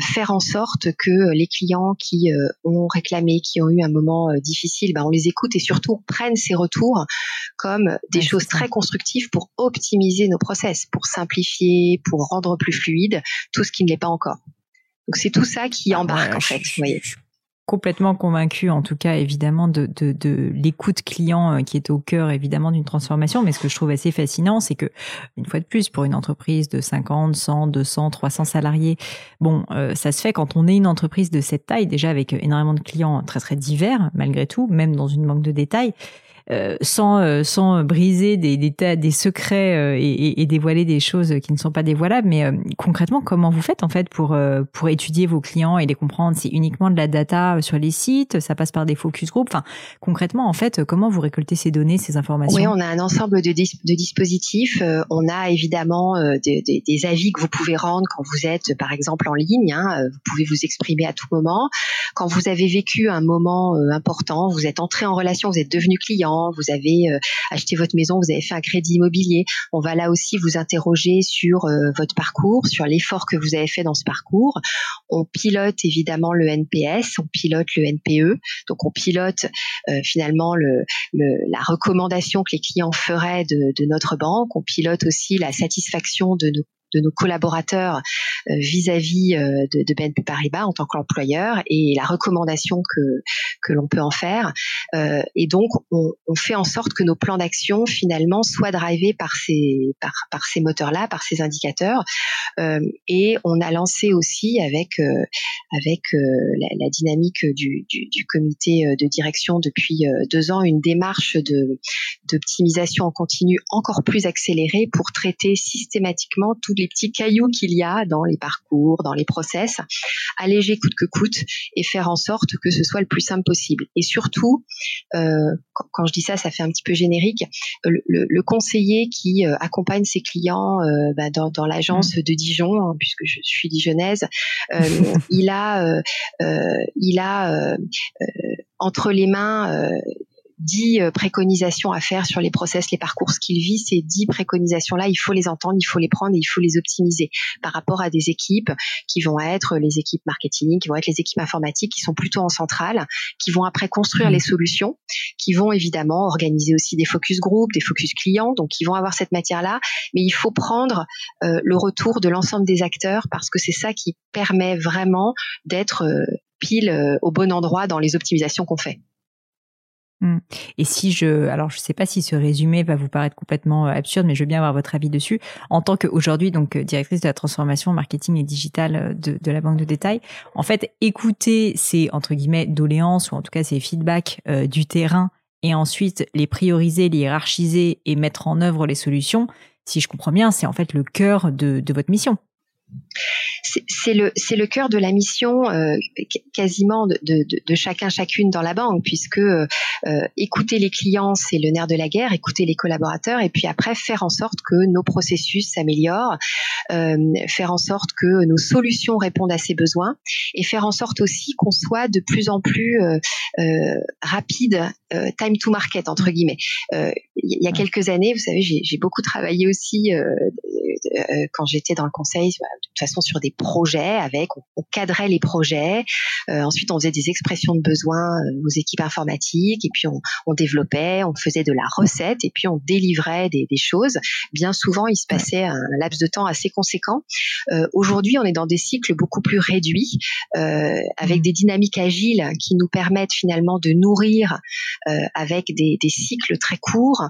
faire en sorte que les clients qui ont réclamé, qui ont eu un moment difficile, ben, on les écoute et surtout prennent ces retours comme des choses très constructives pour optimiser nos process, pour simplifier, pour rendre plus fluide tout ce qui ne l'est pas encore. Donc c'est tout ça qui ah, embarque en fait. vous voyez complètement convaincu, en tout cas évidemment de, de, de l'écoute client euh, qui est au cœur évidemment d'une transformation. Mais ce que je trouve assez fascinant, c'est que une fois de plus, pour une entreprise de 50, 100, 200, 300 salariés, bon, euh, ça se fait quand on est une entreprise de cette taille, déjà avec énormément de clients très très divers malgré tout, même dans une manque de détails. Euh, sans euh, sans briser des des, des secrets euh, et, et, dévoiler des choses qui ne sont pas dévoilables. Mais concrètement, comment vous faites en fait pour pour étudier vos clients et les comprendre? C'est uniquement de la data sur les sites? Ça passe par des focus group Enfin, concrètement, en fait, comment vous récoltez ces données, ces informations? Oui, on a un ensemble de, de dispositifs. on a évidemment des, des, des, avis que vous pouvez rendre quand vous êtes, par exemple, en ligne. Hein, vous pouvez vous exprimer à tout moment. Quand vous avez vécu un moment important, vous êtes entré en relation, vous êtes devenu client vous avez euh, acheté votre maison, vous avez fait un crédit immobilier. On va là aussi vous interroger sur euh, votre parcours, sur l'effort que vous avez fait dans ce parcours. On pilote évidemment le NPS, on pilote le NPE, donc on pilote euh, finalement le, la recommandation que les clients feraient de, de notre banque. On pilote aussi la satisfaction de nos de nos collaborateurs euh, vis-à-vis euh, de, de, BNP Paribas en tant qu'employeur et la recommandation que que l'on peut en faire. Euh, et donc, on, fait en sorte que nos plans d'action finalement soient drivés par ces par, par ces moteurs-là, par ces indicateurs. Et on a lancé aussi avec avec la, dynamique du, du, du, comité de direction depuis deux ans une démarche d'optimisation en continu encore plus accélérée pour traiter systématiquement tous les petits cailloux qu'il y a dans les parcours, dans les process, alléger coûte que coûte et faire en sorte que ce soit le plus simple possible. Et surtout, euh, quand, je dis ça, ça fait un petit peu générique, le, conseiller qui euh, accompagne ses clients euh, bah, dans, l'agence mmh. de Dijon, hein, puisque je suis dijonnaise, (laughs) il a, il a entre les mains dix euh, préconisations à faire sur les process, les parcours qu'il vit, ces dix préconisations-là, il faut les entendre, il faut les prendre et il faut les optimiser par rapport à des équipes qui vont être les équipes marketing, qui vont être les équipes informatiques, qui sont plutôt en centrale, qui vont après construire les solutions, qui vont évidemment organiser aussi des focus group, des focus clients, donc qui vont avoir cette matière-là, mais il faut prendre euh, le retour de l'ensemble des acteurs parce que c'est ça qui permet vraiment d'être euh, pile au bon endroit dans les optimisations qu'on fait. Mmh. Et si je, alors je sais pas si ce résumé va vous paraître complètement euh, absurde, mais je veux bien avoir votre avis dessus. En tant qu'aujourd'hui donc euh, directrice de la transformation marketing et digital euh, de, de la banque de détail, en fait, écouter ces entre guillemets doléances ou en tout cas ces feedbacks du terrain et ensuite les prioriser, les hiérarchiser et mettre en œuvre les solutions. Si je comprends bien, c'est en fait le cœur de, de votre mission c'est le cœur de la mission euh, quasiment de, de, de, chacun chacune dans la banque puisque euh, écouter les clients c'est le nerf de la guerre écouter les collaborateurs et puis après faire en sorte que nos processus s'améliorent euh, faire en sorte que nos solutions répondent à ces besoins et faire en sorte aussi qu'on soit de plus en plus rapide time to market entre guillemets. Il y a quelques années vous savez j'ai beaucoup travaillé aussi quand j'étais dans le conseil bah, de toute façon sur des projets avec, on, cadrait les projets, euh, ensuite on faisait des expressions de besoins euh, aux équipes informatiques, et puis on, on, développait, on faisait de la recette, et puis on délivrait des, des choses. Bien souvent, il se passait un laps de temps assez conséquent. Euh, Aujourd'hui, on est dans des cycles beaucoup plus réduits, euh, avec mmh. des dynamiques agiles qui nous permettent finalement de nourrir avec des, des, cycles très courts,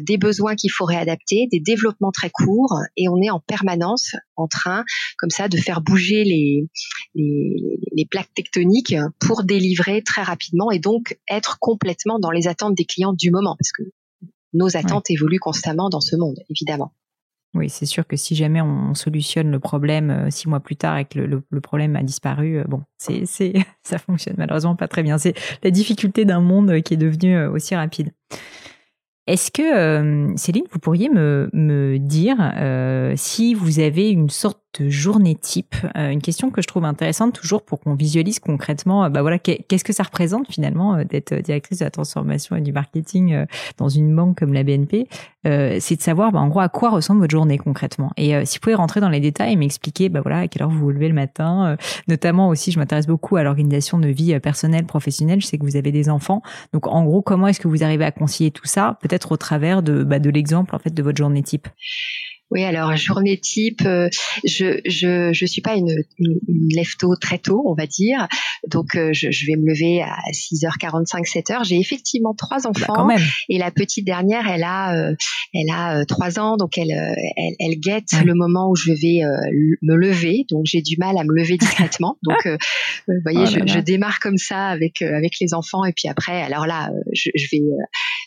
des besoins qu'il faut réadapter, des développements très courts, et on est en permanence en train comme ça de faire bouger les, les, plaques tectoniques pour délivrer très rapidement et donc être complètement dans les attentes des clients du moment parce que nos attentes évoluent constamment dans ce monde, évidemment. Oui, c'est sûr que si jamais on solutionne le problème euh, six mois plus tard et que le, problème a disparu, euh, bon, c'est, c'est, (laughs) ça fonctionne malheureusement pas très bien. C'est la difficulté d'un monde qui est devenu euh, aussi rapide. Est-ce que, Céline, vous pourriez me, me dire si vous avez une sorte journée type. Euh, une question que je trouve intéressante toujours pour qu'on visualise concrètement, euh, bah voilà, qu'est-ce que ça représente finalement euh, d'être directrice de la transformation et du marketing dans une banque comme la BNP. c'est de savoir, bah, en gros, à quoi ressemble votre journée concrètement. Et si vous pouvez rentrer dans les détails et m'expliquer, bah voilà, à quelle heure vous vous levez le matin. notamment aussi, je m'intéresse beaucoup à l'organisation de vie personnelle, professionnelle. Je sais que vous avez des enfants, donc en gros, comment est-ce que vous arrivez à concilier tout ça, peut-être au travers de, bah, de l'exemple en fait de votre journée type? Oui, alors journée type, euh, je je je suis pas une, une, lève tôt très tôt, on va dire. Donc euh, je, je, vais me lever à 6h45 7h. J'ai effectivement trois bah, enfants et la petite dernière, elle a euh, elle a trois ans, donc elle elle, elle guette le moment où je vais me lever. Donc j'ai du mal à me lever discrètement. (laughs) donc vous voyez, oh je, je, démarre comme ça avec avec les enfants et puis après, alors là, je, je vais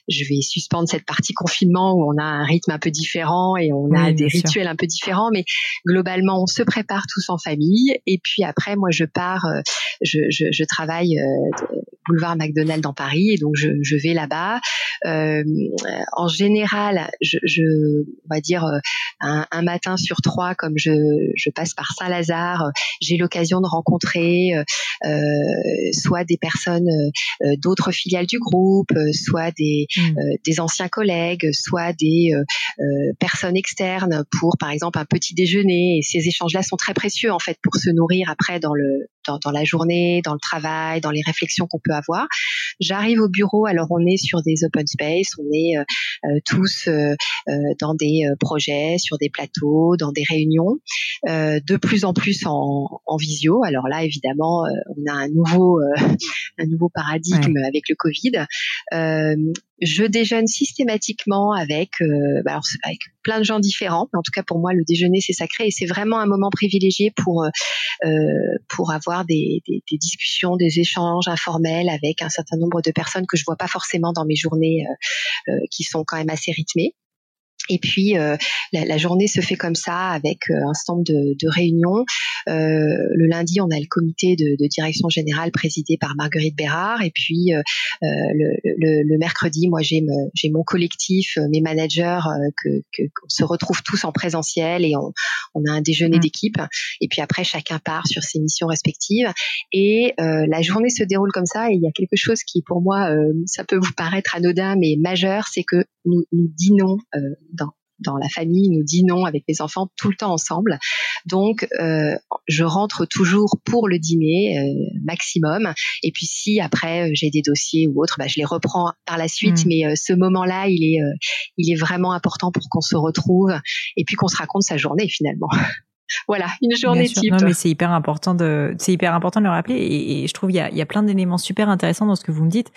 je vais suspendre cette partie confinement où on a un rythme un peu différent et on a des rituels un peu différents, mais globalement, on se prépare tous en famille. Et puis après, moi, je pars, euh, je, je, je travaille euh, boulevard McDonald dans Paris, et donc je, je vais là-bas. Euh, en général, je, je, on va dire un, un, matin sur trois, comme je, je passe par Saint-Lazare, j'ai l'occasion de rencontrer euh, soit des personnes d'autres filiales du groupe, soit des, mmh. des anciens collègues, soit des personnes externes pour, par exemple, un petit déjeuner. Et ces échanges-là sont très précieux, en fait, pour se nourrir après dans le dans, dans la journée, dans le travail, dans les réflexions qu'on peut avoir. J'arrive au bureau, alors on est sur des open space, on est euh, euh, tous euh, dans des projets, sur des plateaux, dans des réunions, de plus en plus en, en visio. Alors là, évidemment, on a un nouveau (laughs) un nouveau paradigme avec le Covid je déjeune systématiquement avec, euh, bah, avec plein de gens différents. En tout cas, pour moi, le déjeuner, c'est sacré et c'est vraiment un moment privilégié pour, euh, euh, pour avoir des, discussions, des échanges informels avec un certain nombre de personnes que je vois pas forcément dans mes journées qui sont quand même assez rythmées. Et puis euh, la, la, journée se fait comme ça avec euh, un stand de, de réunions. Euh, le lundi, on a le comité de, de, direction générale présidé par Marguerite Bérard. Et puis euh, euh le, le, le, mercredi, moi j'ai j'ai mon collectif, mes managers, que, que qu'on se retrouve tous en présentiel et on, on a un déjeuner mmh. d'équipe. Et puis après, chacun part sur ses missions respectives. Et la journée se déroule comme ça. Et il y a quelque chose qui, pour moi, ça peut vous paraître anodin, mais majeur, c'est que nous, nous dînons dans, dans la famille, nous dînons avec les enfants tout le temps ensemble. Donc, euh, je rentre toujours pour le dîner euh, maximum. Et puis, si après euh, j'ai des dossiers ou autres, bah, je les reprends par la suite. Mm. Mais ce moment-là, il est, il est vraiment important pour qu'on se retrouve et puis qu'on se raconte sa journée finalement. (laughs) voilà, une journée type. Non, mais c'est hyper important de, c'est hyper important de le rappeler. Et, et je trouve il y a, y a plein d'éléments super intéressants dans ce que vous me dites.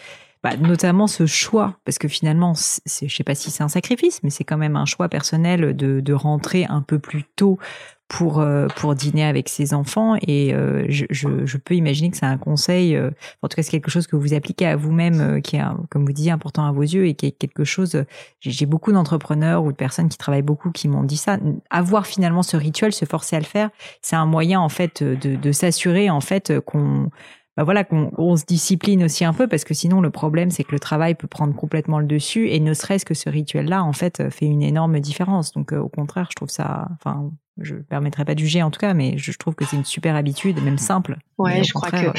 Bah, notamment ce choix, parce que finalement, je sais pas si c'est un sacrifice, mais c'est quand même un choix personnel de, rentrer un peu plus tôt pour euh, pour dîner avec ses enfants. Et euh, je, je, je, peux imaginer que c'est un conseil euh, en tout cas c'est quelque chose que vous appliquez à vous-même qui est comme vous disiez important à vos yeux et qui est quelque chose j'ai beaucoup d'entrepreneurs ou de personnes qui travaillent beaucoup qui m'ont dit ça. Avoir finalement ce rituel se forcer à le faire c'est un moyen en fait de, de s'assurer en fait qu'on bah voilà qu'on se discipline aussi un peu parce que sinon le problème c'est que le travail peut prendre complètement le dessus et ne serait-ce que ce rituel là en fait fait une énorme différence donc euh, au contraire je trouve ça enfin je permettrai pas de juger en tout cas, mais je trouve que c'est une super habitude, même simple. Ouais, je crois que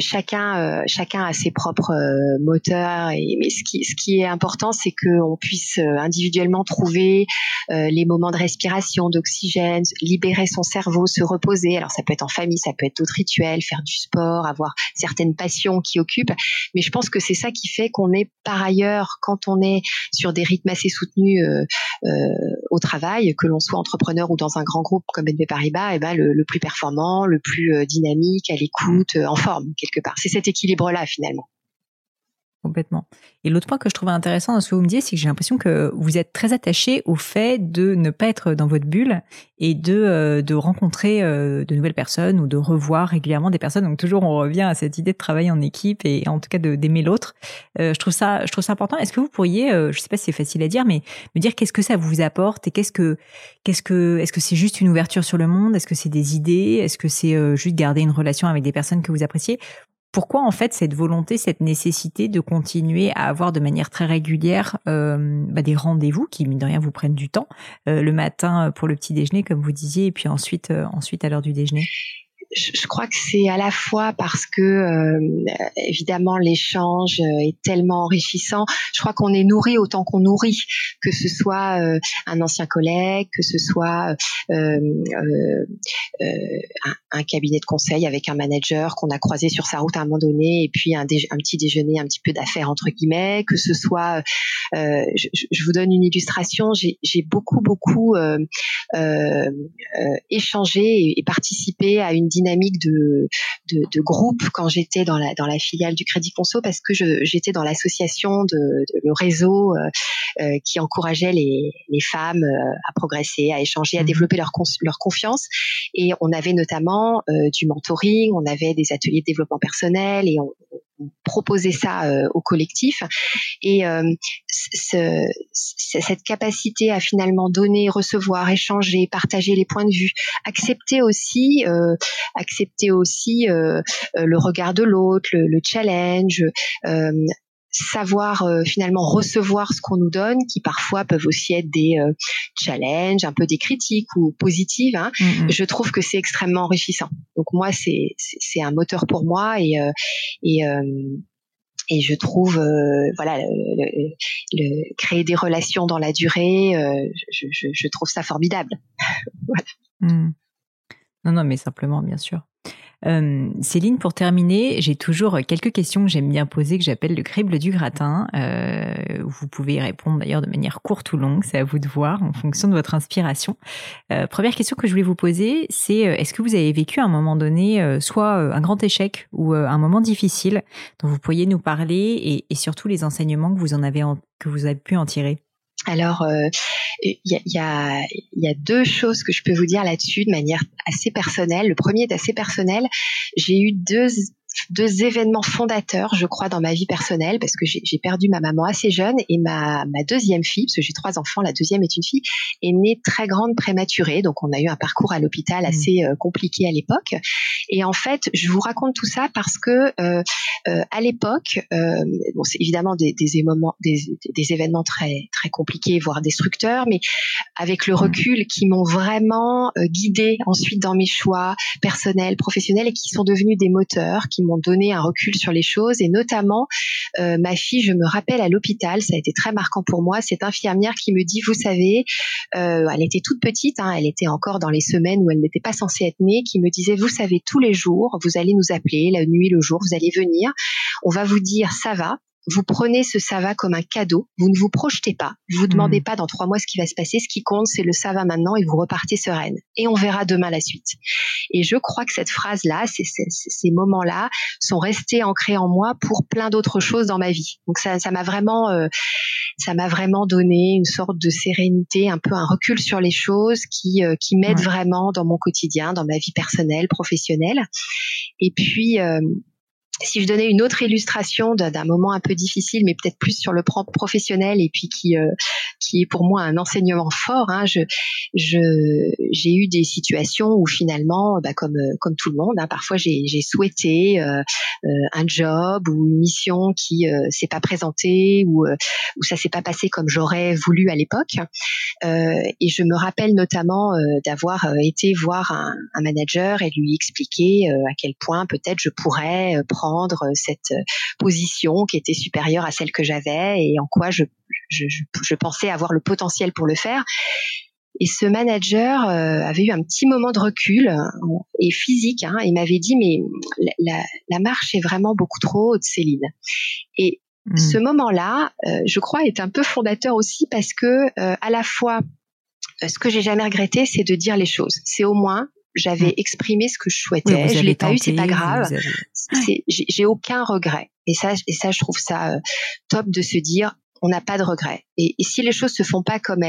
chacun euh, chacun a ses propres euh, moteurs et mais ce qui ce qui est important, c'est qu'on puisse euh, individuellement trouver les moments de respiration, d'oxygène, libérer son cerveau, se reposer. Alors ça peut être en famille, ça peut être d'autres rituels, faire du sport, avoir certaines passions qui occupent. Mais je pense que c'est ça qui fait qu'on est par ailleurs quand on est sur des rythmes assez soutenus au travail, que l'on soit entrepreneur dans un grand groupe comme BNP Paribas, et eh ben le, le, plus performant, le plus euh, à l'écoute, euh, en forme quelque part. C'est cet équilibre-là finalement. Complètement. Et l'autre point que je trouvais intéressant dans ce que vous me dites, c'est que j'ai l'impression que vous êtes très attaché au fait de ne pas être dans votre bulle et de, euh, de rencontrer euh, de nouvelles personnes ou de revoir régulièrement des personnes. Donc toujours, on revient à cette idée de travailler en équipe et en tout cas d'aimer l'autre. Euh, je trouve ça, je trouve ça important. Est-ce que vous pourriez, je sais pas si c'est facile à dire, mais me dire qu'est-ce que ça vous apporte et qu'est-ce que, qu'est-ce que, est-ce que c'est juste une ouverture sur le monde? Est-ce que c'est des idées? Est-ce que c'est juste garder une relation avec des personnes que vous appréciez? Pourquoi en fait cette volonté, cette nécessité de continuer à avoir de manière très régulière euh, bah, des rendez-vous qui mine de rien vous prennent du temps euh, le matin pour le petit déjeuner comme vous disiez et puis ensuite euh, ensuite à l'heure du déjeuner? Je, crois que c'est à la fois parce que euh, évidemment l'échange est tellement enrichissant. Je crois qu'on est nourri autant qu'on nourrit, que ce soit euh, un ancien collègue, que ce soit euh, un, un, cabinet de conseil avec un manager qu'on a croisé sur sa route à un moment donné, et puis un, petit déjeuner, un petit peu d'affaires entre guillemets, que ce soit, je, je, vous donne une illustration, j'ai beaucoup beaucoup échangé et, et participé à une dynamique de, de, de groupe quand j'étais dans la, dans la filiale du Crédit Conso parce que j'étais dans l'association de, le réseau euh, euh, qui encourageait les, les femmes euh, à progresser, à échanger, à mmh. développer leur, leur confiance. Et on avait notamment du mentoring, on avait des ateliers de développement personnel et on, proposer ça euh, au collectif. Et euh, ce, cette capacité à finalement donner, recevoir, échanger, partager les points de vue, accepter aussi, euh, accepter aussi le regard de l'autre, le, challenge, savoir euh, finalement recevoir ce qu'on nous donne, qui parfois peuvent aussi être des euh, challenges, un peu des critiques ou positives. Hein, mm-hmm. Je trouve que c'est extrêmement enrichissant. Donc moi, c'est c'est un moteur pour moi et euh, et et je trouve voilà le, créer des relations dans la durée je, je, je trouve ça formidable (laughs) voilà. Mm. non non mais simplement bien sûr euh, Céline, pour terminer, j'ai toujours quelques questions que j'aime bien poser, que j'appelle le crible du gratin. Euh, vous pouvez y répondre d'ailleurs de manière courte ou longue, c'est à vous de voir en fonction de votre inspiration. Euh, première question que je voulais vous poser, c'est est-ce que vous avez vécu à un moment donné soit un grand échec ou un moment difficile dont vous pourriez nous parler et, et surtout les enseignements que vous en avez que vous avez pu en tirer? Alors, euh, il y, a, deux choses que je peux vous dire là-dessus de manière assez personnelle. Le premier est assez personnel. J'ai eu deux deux événements fondateurs, je crois, dans ma vie personnelle, parce que j'ai perdu ma maman assez jeune et ma, ma deuxième fille, parce que j'ai trois enfants, la deuxième est une fille, est née très grande prématurée. Donc, on a eu un parcours à l'hôpital mmh. assez euh, compliqué à l'époque. Et en fait, je vous raconte tout ça parce que euh, euh, à l'époque, bon, c'est évidemment des, des, événements, des, des, événements très très compliqués, voire destructeurs, mais avec le mmh. recul, qui m'ont vraiment guidée ensuite dans mes choix personnels, professionnels, et qui sont devenus des moteurs, qui m'ont donné un recul sur les choses. Et notamment euh, ma fille, je me rappelle à l'hôpital, ça a été très marquant pour moi, cette infirmière qui me dit, vous savez, euh, elle était toute petite, hein, elle était encore dans les semaines où elle n'était pas censée être née, qui me disait, vous savez, tous les jours, vous allez nous appeler, la nuit, le jour, vous allez venir, on va vous dire, ça va, vous prenez ce ça va comme un cadeau, vous ne vous projetez pas, vous vous demandez hmm. pas dans trois mois ce qui va se passer, ce qui compte c'est le ça va maintenant et vous repartez sereine. Et on verra demain la suite. Et je crois que cette phrase-là, ces, ces, moments-là sont restés ancrés en moi pour plein d'autres choses dans ma vie. Donc ça, ça m'a vraiment, euh, ça m'a vraiment donné une sorte de sérénité, un peu un recul sur les choses qui, euh, qui m'aide vraiment dans mon quotidien, dans ma vie personnelle, professionnelle. Et puis euh, si je donnais une autre illustration d'un moment un peu difficile, mais peut-être plus sur le plan professionnel et puis qui euh, qui est pour moi un enseignement fort, hein, je j'ai eu des situations où finalement, bah, comme comme tout le monde, hein, parfois j'ai souhaité euh, euh, un job ou une mission qui s'est pas présentée ou où ça s'est pas passé comme j'aurais voulu à l'époque. et je me rappelle notamment d'avoir été voir un, un, manager et lui expliquer à quel point peut-être je pourrais prendre euh, cette euh, position qui était supérieure à celle que j'avais et en quoi je, je, je, pensais avoir le potentiel pour le faire. Et ce manager euh, avait eu un petit moment de recul et physique. Hein, il m'avait dit mais la, la, marche est vraiment beaucoup trop haute, Céline. Et hmm. ce moment-là, je crois, est un peu fondateur aussi parce que à la fois ce que j'ai jamais regretté, c'est de dire les choses. C'est au moins j'avais mm. exprimé ce que je souhaitais. je l'ai pas eu, c'est pas grave. J'ai aucun regret. Et ça, et ça, je trouve ça euh, top de se dire, on n'a pas de regret. Et, si les choses se font pas comme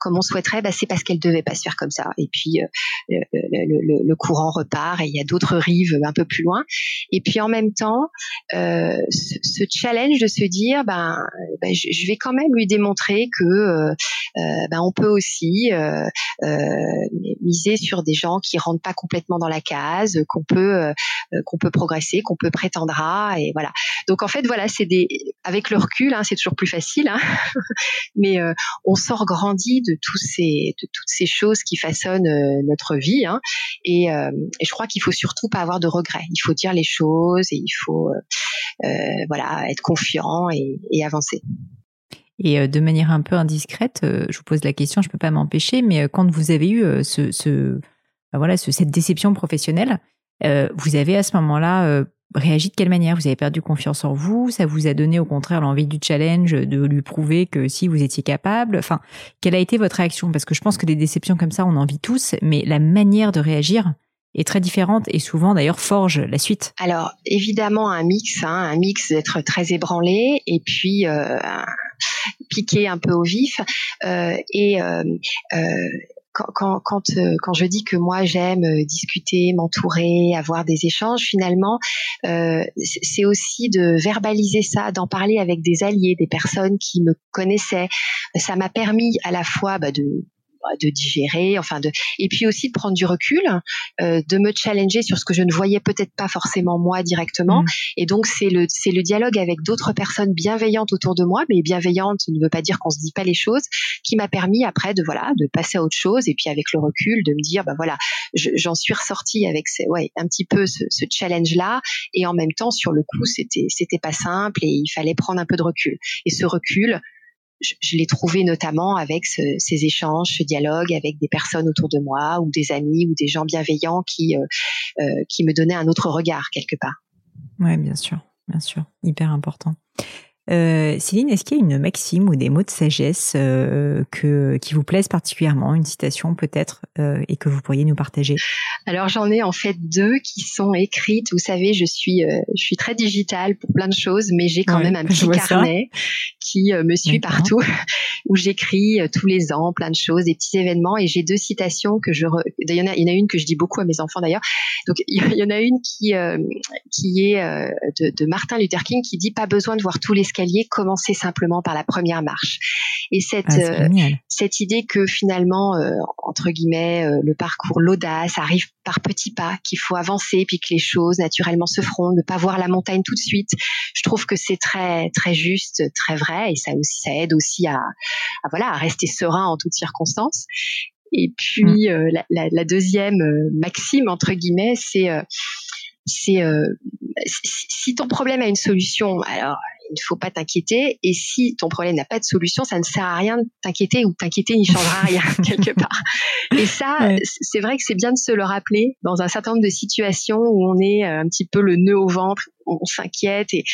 comme on souhaiterait, bah, c'est parce qu'elles devaient pas se faire comme ça. Et puis le, le, courant repart et il y a d'autres rives un peu plus loin. Et puis en même temps, ce, ce, challenge de se dire, ben, ben je, vais quand même lui démontrer que ben peut aussi miser sur des gens qui rentrent pas complètement dans la case, qu'on peut progresser, qu'on peut prétendre à, et voilà. Donc en fait voilà, c'est des avec le recul, hein, c'est toujours plus facile, hein, (laughs) mais euh, on sort grandi de toutes ces choses qui façonnent euh, notre vie, hein, et, euh, et, je crois qu'il faut surtout pas avoir de regrets. Il faut dire les choses et il faut voilà être confiant et, avancer. Et de manière un peu indiscrète, je vous pose la question, je peux pas m'empêcher, mais quand vous avez eu ce, ben voilà, ce, cette déception professionnelle, vous avez à ce moment-là réagi de quelle manière? Vous avez perdu confiance en vous? Ça vous a donné au contraire l'envie du challenge, de lui prouver que si vous étiez capable? Enfin, quelle a été votre réaction? Parce que je pense que des déceptions comme ça, on en vit tous, mais la manière de réagir est très différente et souvent d'ailleurs forge la suite. Alors évidemment un mix, hein, un mix d'être très ébranlé et puis euh, piqué un peu au vif euh, et euh, quand, quand, euh, quand, je dis que moi j'aime euh, discuter, m'entourer, avoir des échanges, finalement, euh, c'est aussi de verbaliser ça, d'en parler avec des alliés, des personnes qui me connaissaient. Ça m'a permis à la fois bah, de de digérer, enfin de, et puis aussi de prendre du recul, euh, de me challenger sur ce que je ne voyais peut-être pas forcément moi directement. Mmh. Et donc c'est le c'est le dialogue avec d'autres personnes bienveillantes autour de moi, mais bienveillante ne veut pas dire qu'on se dit pas les choses, qui m'a permis après de voilà de passer à autre chose et puis avec le recul de me dire bah voilà j'en suis ressortie avec ces, ouais un petit peu ce, ce challenge là et en même temps sur le coup c'était c'était pas simple et il fallait prendre un peu de recul et ce recul je, l'ai trouvé notamment avec ces échanges, ce dialogue avec des personnes autour de moi ou des amis ou des gens bienveillants qui euh, euh, qui me donnaient un autre regard quelque part. Ouais, bien sûr, bien sûr, hyper important. Euh, Céline, est-ce qu'il y a une maxime ou des mots de sagesse euh, que, qui vous plaisent particulièrement, une citation peut-être, euh, et que vous pourriez nous partager? Alors j'en ai en fait deux qui sont écrites. Vous savez, je suis, je suis très digitale pour plein de choses, mais j'ai quand même un petit carnet qui me suit partout, (laughs) où j'écris tous les ans plein de choses, des petits événements, et j'ai deux citations que je. Il y en a, il y en a une que je dis beaucoup à mes enfants d'ailleurs. Donc (laughs) il y en a une qui qui est de, de Martin Luther King qui dit pas besoin de voir tous les commencer simplement par la première marche. Et cette ah, euh, cette idée que finalement euh, entre guillemets euh, le parcours l'audace arrive par petits pas, qu'il faut avancer puis que les choses naturellement se feront, ne pas voir la montagne tout de suite. Je trouve que c'est très très juste, très vrai et ça aussi ça aide aussi à, à voilà à rester serein en toutes circonstances. Et puis mm. la, la, la, deuxième maxime entre guillemets, c'est c'est si ton problème a une solution, alors il ne faut pas t'inquiéter. Et si ton problème n'a pas de solution, ça ne sert à rien de t'inquiéter ou t'inquiéter n'y changera (laughs) rien quelque part. Et ça, c'est vrai que c'est bien de se le rappeler dans un certain nombre de situations où on est euh, un petit peu le nœud au ventre, on s'inquiète et,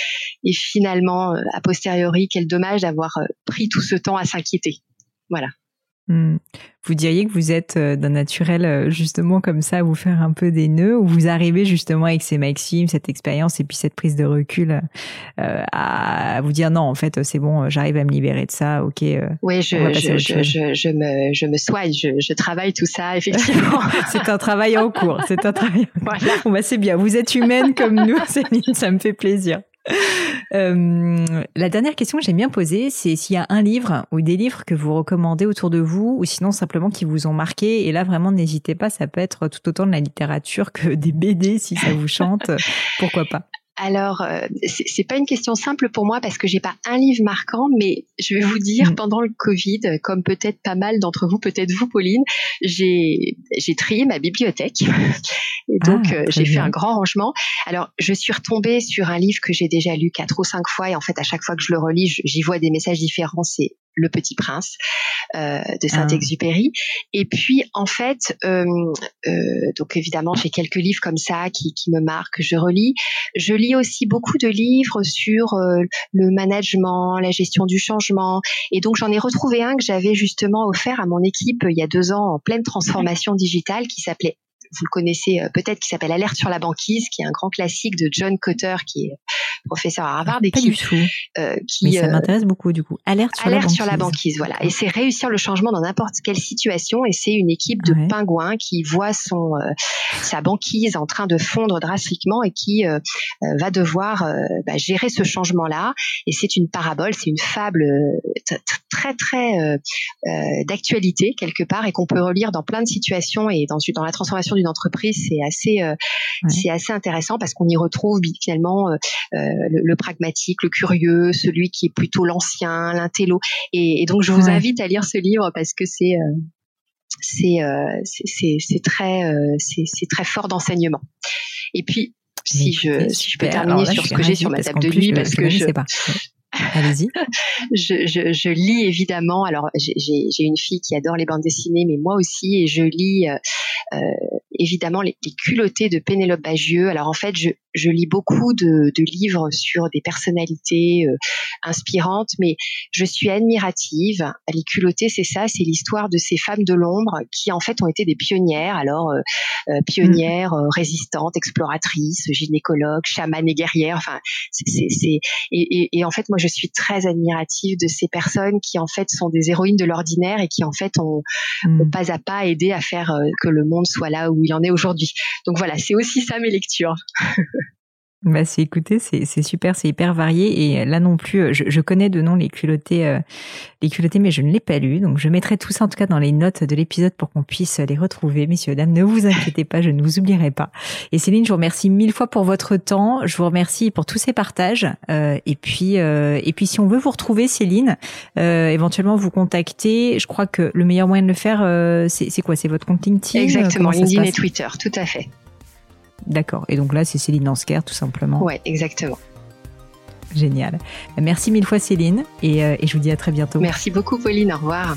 et finalement, euh, a posteriori, quel dommage d'avoir euh, pris tout ce temps à s'inquiéter. Voilà. Hmm. Vous diriez que vous êtes euh, d'un naturel euh, justement comme ça à vous faire un peu des nœuds ou vous arrivez justement avec ces maximes, cette expérience et puis cette prise de recul euh, à vous dire non en fait c'est bon j'arrive à me libérer de ça ok oui je, je, je, je, me je me soigne je, je travaille tout ça effectivement (laughs) c'est un travail en cours c'est un travail (laughs) voilà. bon bah c'est bien vous êtes humaine comme nous (laughs) Céline ça me fait plaisir euh, la dernière question que j'aime bien poser, c'est s'il y a un livre ou des livres que vous recommandez autour de vous, ou sinon simplement qui vous ont marqué. Et là, vraiment, n'hésitez pas, ça peut être tout autant de la littérature que des BD si ça vous chante. Pourquoi pas? Alors, euh, c'est pas une question simple pour moi parce que j'ai pas un livre marquant, mais je vais vous dire, mm. pendant le Covid, comme peut-être pas mal d'entre vous, peut-être vous, Pauline, j'ai j'ai trié ma bibliothèque (laughs) et donc ah, euh, j'ai fait un grand rangement. Alors, je suis retombée sur un livre que j'ai déjà lu quatre ou cinq fois et en fait, à chaque fois que je le relis, j'y vois des messages différents. C'est le Petit Prince euh, de Saint-Exupéry. Et puis en fait, euh, euh, donc évidemment j'ai quelques livres comme ça qui, qui me marquent, je relis. Je lis aussi beaucoup de livres sur euh, le management, la gestion du changement. Et donc j'en ai retrouvé un que j'avais justement offert à mon équipe il y a deux ans en pleine transformation digitale qui s'appelait vous le connaissez euh, peut-être, qui s'appelle Alerte sur la banquise, qui est un grand classique de John Cotter, qui est professeur à Harvard et Pas qui, du tout. euh, Mais qui ça euh, m'intéresse beaucoup du coup. Alerte sur alerte la banquise. sur la banquise, voilà. Et c'est réussir le changement dans n'importe quelle situation. Et c'est une équipe de Ouais. pingouins qui voit son euh, sa banquise en train de fondre drastiquement et qui va devoir bah, gérer ce changement-là. Et c'est une parabole, c'est une fable très très d'actualité quelque part et qu'on peut relire dans plein de situations et dans dans la transformation d'une entreprise. C'est assez euh, Ouais. c'est assez intéressant parce qu'on y retrouve finalement euh, euh, le, le pragmatique, le curieux, celui qui est plutôt l'ancien, l'intello. Et, et donc je vous Ouais. invite à lire ce livre parce que c'est c'est c'est- très c'est très fort d'enseignement. Et puis si je si je peux terminer là, sur je ce que j'ai sur ma table de nuit je- parce je que connaissais je pas. Allez-y. (laughs) je, je, je lis évidemment. Alors j'ai une fille qui adore les bandes dessinées, mais moi aussi, et je lis euh, euh, évidemment les, les culottés de Pénélope Bagieux. Alors en fait, je, je lis beaucoup de, de livres sur des personnalités euh, inspirantes, mais je suis admirative. Les culottés, c'est ça, c'est l'histoire de ces femmes de l'ombre qui en fait ont été des pionnières. Alors euh, euh, pionnières, euh, résistantes, exploratrices, gynécologues, chamanes et guerrières. Enfin, c'est et, et, et en fait, moi, je suis très admirative de ces personnes qui, en fait, sont des héroïnes de l'ordinaire et qui, en fait, ont, Hmm. ont pas à pas aidé à faire euh, que le monde soit là où il en est aujourd'hui. Donc voilà, c'est aussi ça mes lectures. (laughs) Bah, c'est écoutez, c'est super, c'est hyper varié et là non plus, euh, je, je connais de nom les culottés, euh, les culottés, mais je ne l'ai pas lu, donc je mettrai tout ça en tout cas dans les notes de l'épisode pour qu'on puisse les retrouver, messieurs dames. Ne vous inquiétez pas, je ne vous oublierai pas. Et Céline, je vous remercie mille fois pour votre temps, je vous remercie pour tous ces partages euh, et puis euh, et puis si on veut vous retrouver, Céline, euh, éventuellement vous contacter. Je crois que le meilleur moyen de le faire, euh, c'est quoi? C'est votre compte LinkedIn? Exactement, LinkedIn et Twitter, tout à fait. D'accord. Et donc là, c'est Céline Lansker, tout simplement. Ouais, exactement. Génial. Merci mille fois Céline et, euh, et je vous dis à très bientôt. Merci beaucoup, Pauline. Au revoir.